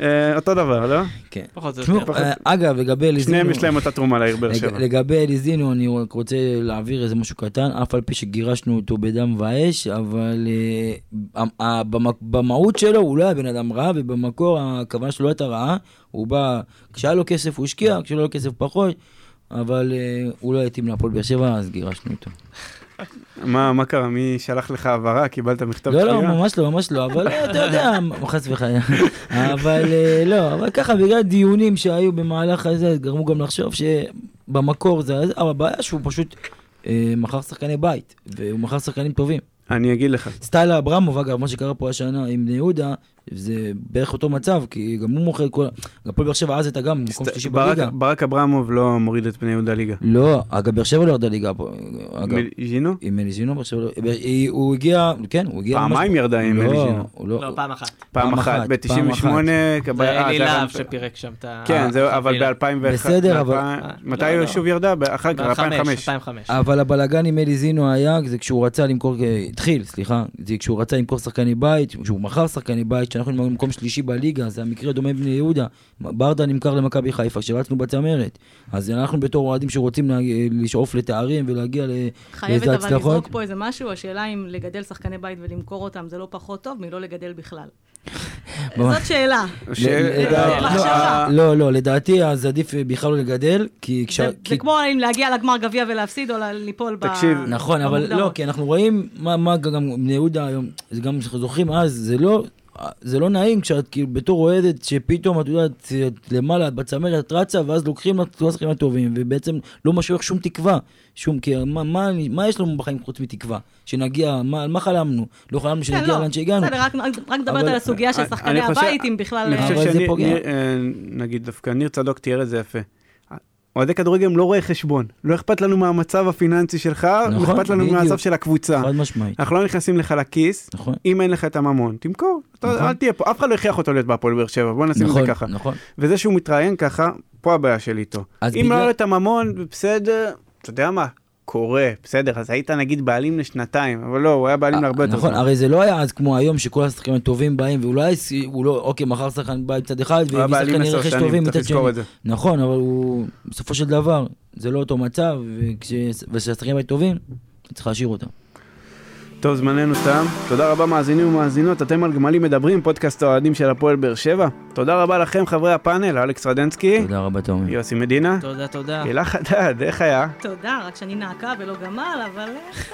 אה, אותו דבר, לא? כן. פחות או יותר. אה, אגב, לגבי אלי זינו... שניהם יש להם אותה תרומה לעיר באר שבע. לגבי אליזינו, אני רק רוצה להעביר איזה משהו קטן, אף על פי שגירשנו אותו בדם ואש, אבל במהות שלו הוא לא היה בן אדם רע, ובמקור הכוונה שלו לא הייתה רעה, הוא בא, כשהיה לו כסף הוא השקיע, כשלא היה לו כסף פחות, אבל אה, הוא לא התאים להפועל באר שבע, אז גירשנו אותו. מה מה קרה? מי שלח לך הבהרה? קיבלת מכתב לא, לא, קריאה? ממש לא, ממש לא, אבל אה, אתה יודע, <laughs> חס וחלילה. אבל אה, לא, אבל ככה, בגלל דיונים שהיו במהלך הזה, גרמו גם לחשוב שבמקור זה, אבל הבעיה שהוא פשוט מכר שחקני בית, והוא מכר שחקנים טובים. אני אגיד לך. סטייל אברמוב, אגב, מה שקרה פה השנה עם בני יהודה, זה בערך אותו מצב, כי גם הוא מוכר כל... הפועל באר שבע אז הייתה גם מקום שלישי ברק- בליגה. ברק אברמוב לא מוריד את בני יהודה ליגה. לא, אגב, באר שבע לא ירדה ליגה פה. אגב, מ- ז'ינו? עם אליזינו, באר שבע לא... היא- הוא הגיע, כן, הוא הגיע... ממש- פעמיים ירדה עם לא, אליזינו. הוא לא... לא, פעם אחת. פעם אחת, אחת, ב-98, פעם זה אלי אה, להב שפירק שם את ה... כן, זהו, אבל החבילה. ב-2001, בסדר, אבל- מתי לא, הוא לא. שוב ירדה? אחר כך, ב-2005. 2005. 2005. אבל הבלגן עם אליזינו היה, זה כשהוא רצה למכור, התחיל, סליחה, זה כשהוא רצה למכור שחקני בית, כשהוא מכר שחקני בית, שאנחנו היינו במקום שלישי בליגה, זה המקרה דומה בני יהודה. ברדה נמכר למכבי חיפה, כשרצנו בצמרת. אז אנחנו בתור אוהדים שרוצים לה- לשאוף לתארים ולהגיע ל- חייבת לאיזה אבל הצלחות. לזרוק פה איזה משהו, השאלה אם לגדל שחקני בית ולמכור אותם זה לא פחות טוב מלא לגדל בכלל. <laughs> זאת שאלה. <laughs> לא, לא, לדעתי אז עדיף בכלל לא לגדל, כי כש... זה כמו אם להגיע לגמר גביע ולהפסיד או ליפול ב... תקשיב, נכון, אבל. לא, כי אנחנו רואים מה, מה גם בני יהודה היום, זה גם זוכרים אז, זה לא זה לא נעים כשאת כאילו בתור אוהדת שפתאום את יודעת, את למעלה, את בצמרת, את רצה, ואז לוקחים את כל השחקנים הטובים, ובעצם לא משאיר שום תקווה. שום, כי מה, מה, מה יש לנו בחיים חוץ מתקווה? שנגיע, מה, מה חלמנו? לא חלמנו שנגיע לא, לאן שהגענו. בסדר, רק רק מדברת על הסוגיה של אני- שחקני הבית, אם בכלל... אני חושב שניר. ניר, אה, נגיד דווקא ניר צדוק תיאר את זה יפה. אוהדי כדורגל הם לא רואי חשבון, לא אכפת לנו מהמצב הפיננסי שלך, נכון, אכפת לנו בדיוק. מהמצב של הקבוצה. חד משמעית, אנחנו לא נכנסים לך לכיס, נכון. אם אין לך את הממון, תמכור. אתה- נכון. אל תהיה פה, אף אחד לא הכריח אותו להיות בהפועל באר שבע, בוא נשים את זה נכון, ככה. נכון. וזה שהוא מתראיין ככה, פה הבעיה שלי איתו. אם לא בגלל- היה לו את הממון, בסדר, אתה יודע מה, קורה, בסדר, אז היית נגיד בעלים לשנתיים, אבל לא, הוא היה בעלים להרבה יותר נכון. הרי זה לא היה אז כמו היום שכל השחקנים הטובים באים, והוא לא הוא לא, אוקיי, מחר שחקן בא מצד אחד, והביא עשר רכש טובים מצד שני. נכון, אבל הוא, בסופו של דבר, זה לא אותו מצב, וכש- וכשהשחקנים היו טובים, צריך להשאיר אותם. טוב, זמננו תם. תודה רבה מאזינים ומאזינות, אתם על גמלים מדברים, פודקאסט האוהדים של הפועל באר שבע. תודה רבה לכם, חברי הפאנל, אלכס רדנסקי, תודה רבה, תומר. יוסי מדינה, תודה, תודה. הילה חדד, איך היה? תודה, רק שאני נעקה ולא גמל, אבל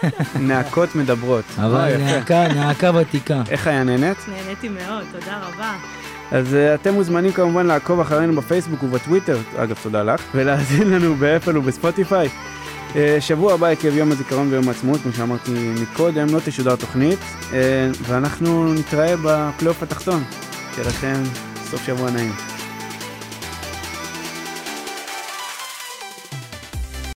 אה, נאקות מדברות. אבל אה. נעקה, נעקה ותיקה. איך היה נהנית? נהניתי מאוד, תודה רבה. אז uh, אתם מוזמנים כמובן לעקוב אחרינו בפייסבוק ובטוויטר, אגב תודה לך, ולהאזין לנו באפל ובספוטיפיי. Uh, שבוע הבא עקב יום הזיכרון ויום העצמאות, כמו שאמרתי מקודם, לא תשודר תוכנית, uh, ואנחנו נתראה בפלייאוף התחתון. שיהיה לכם סוף שבוע נעים.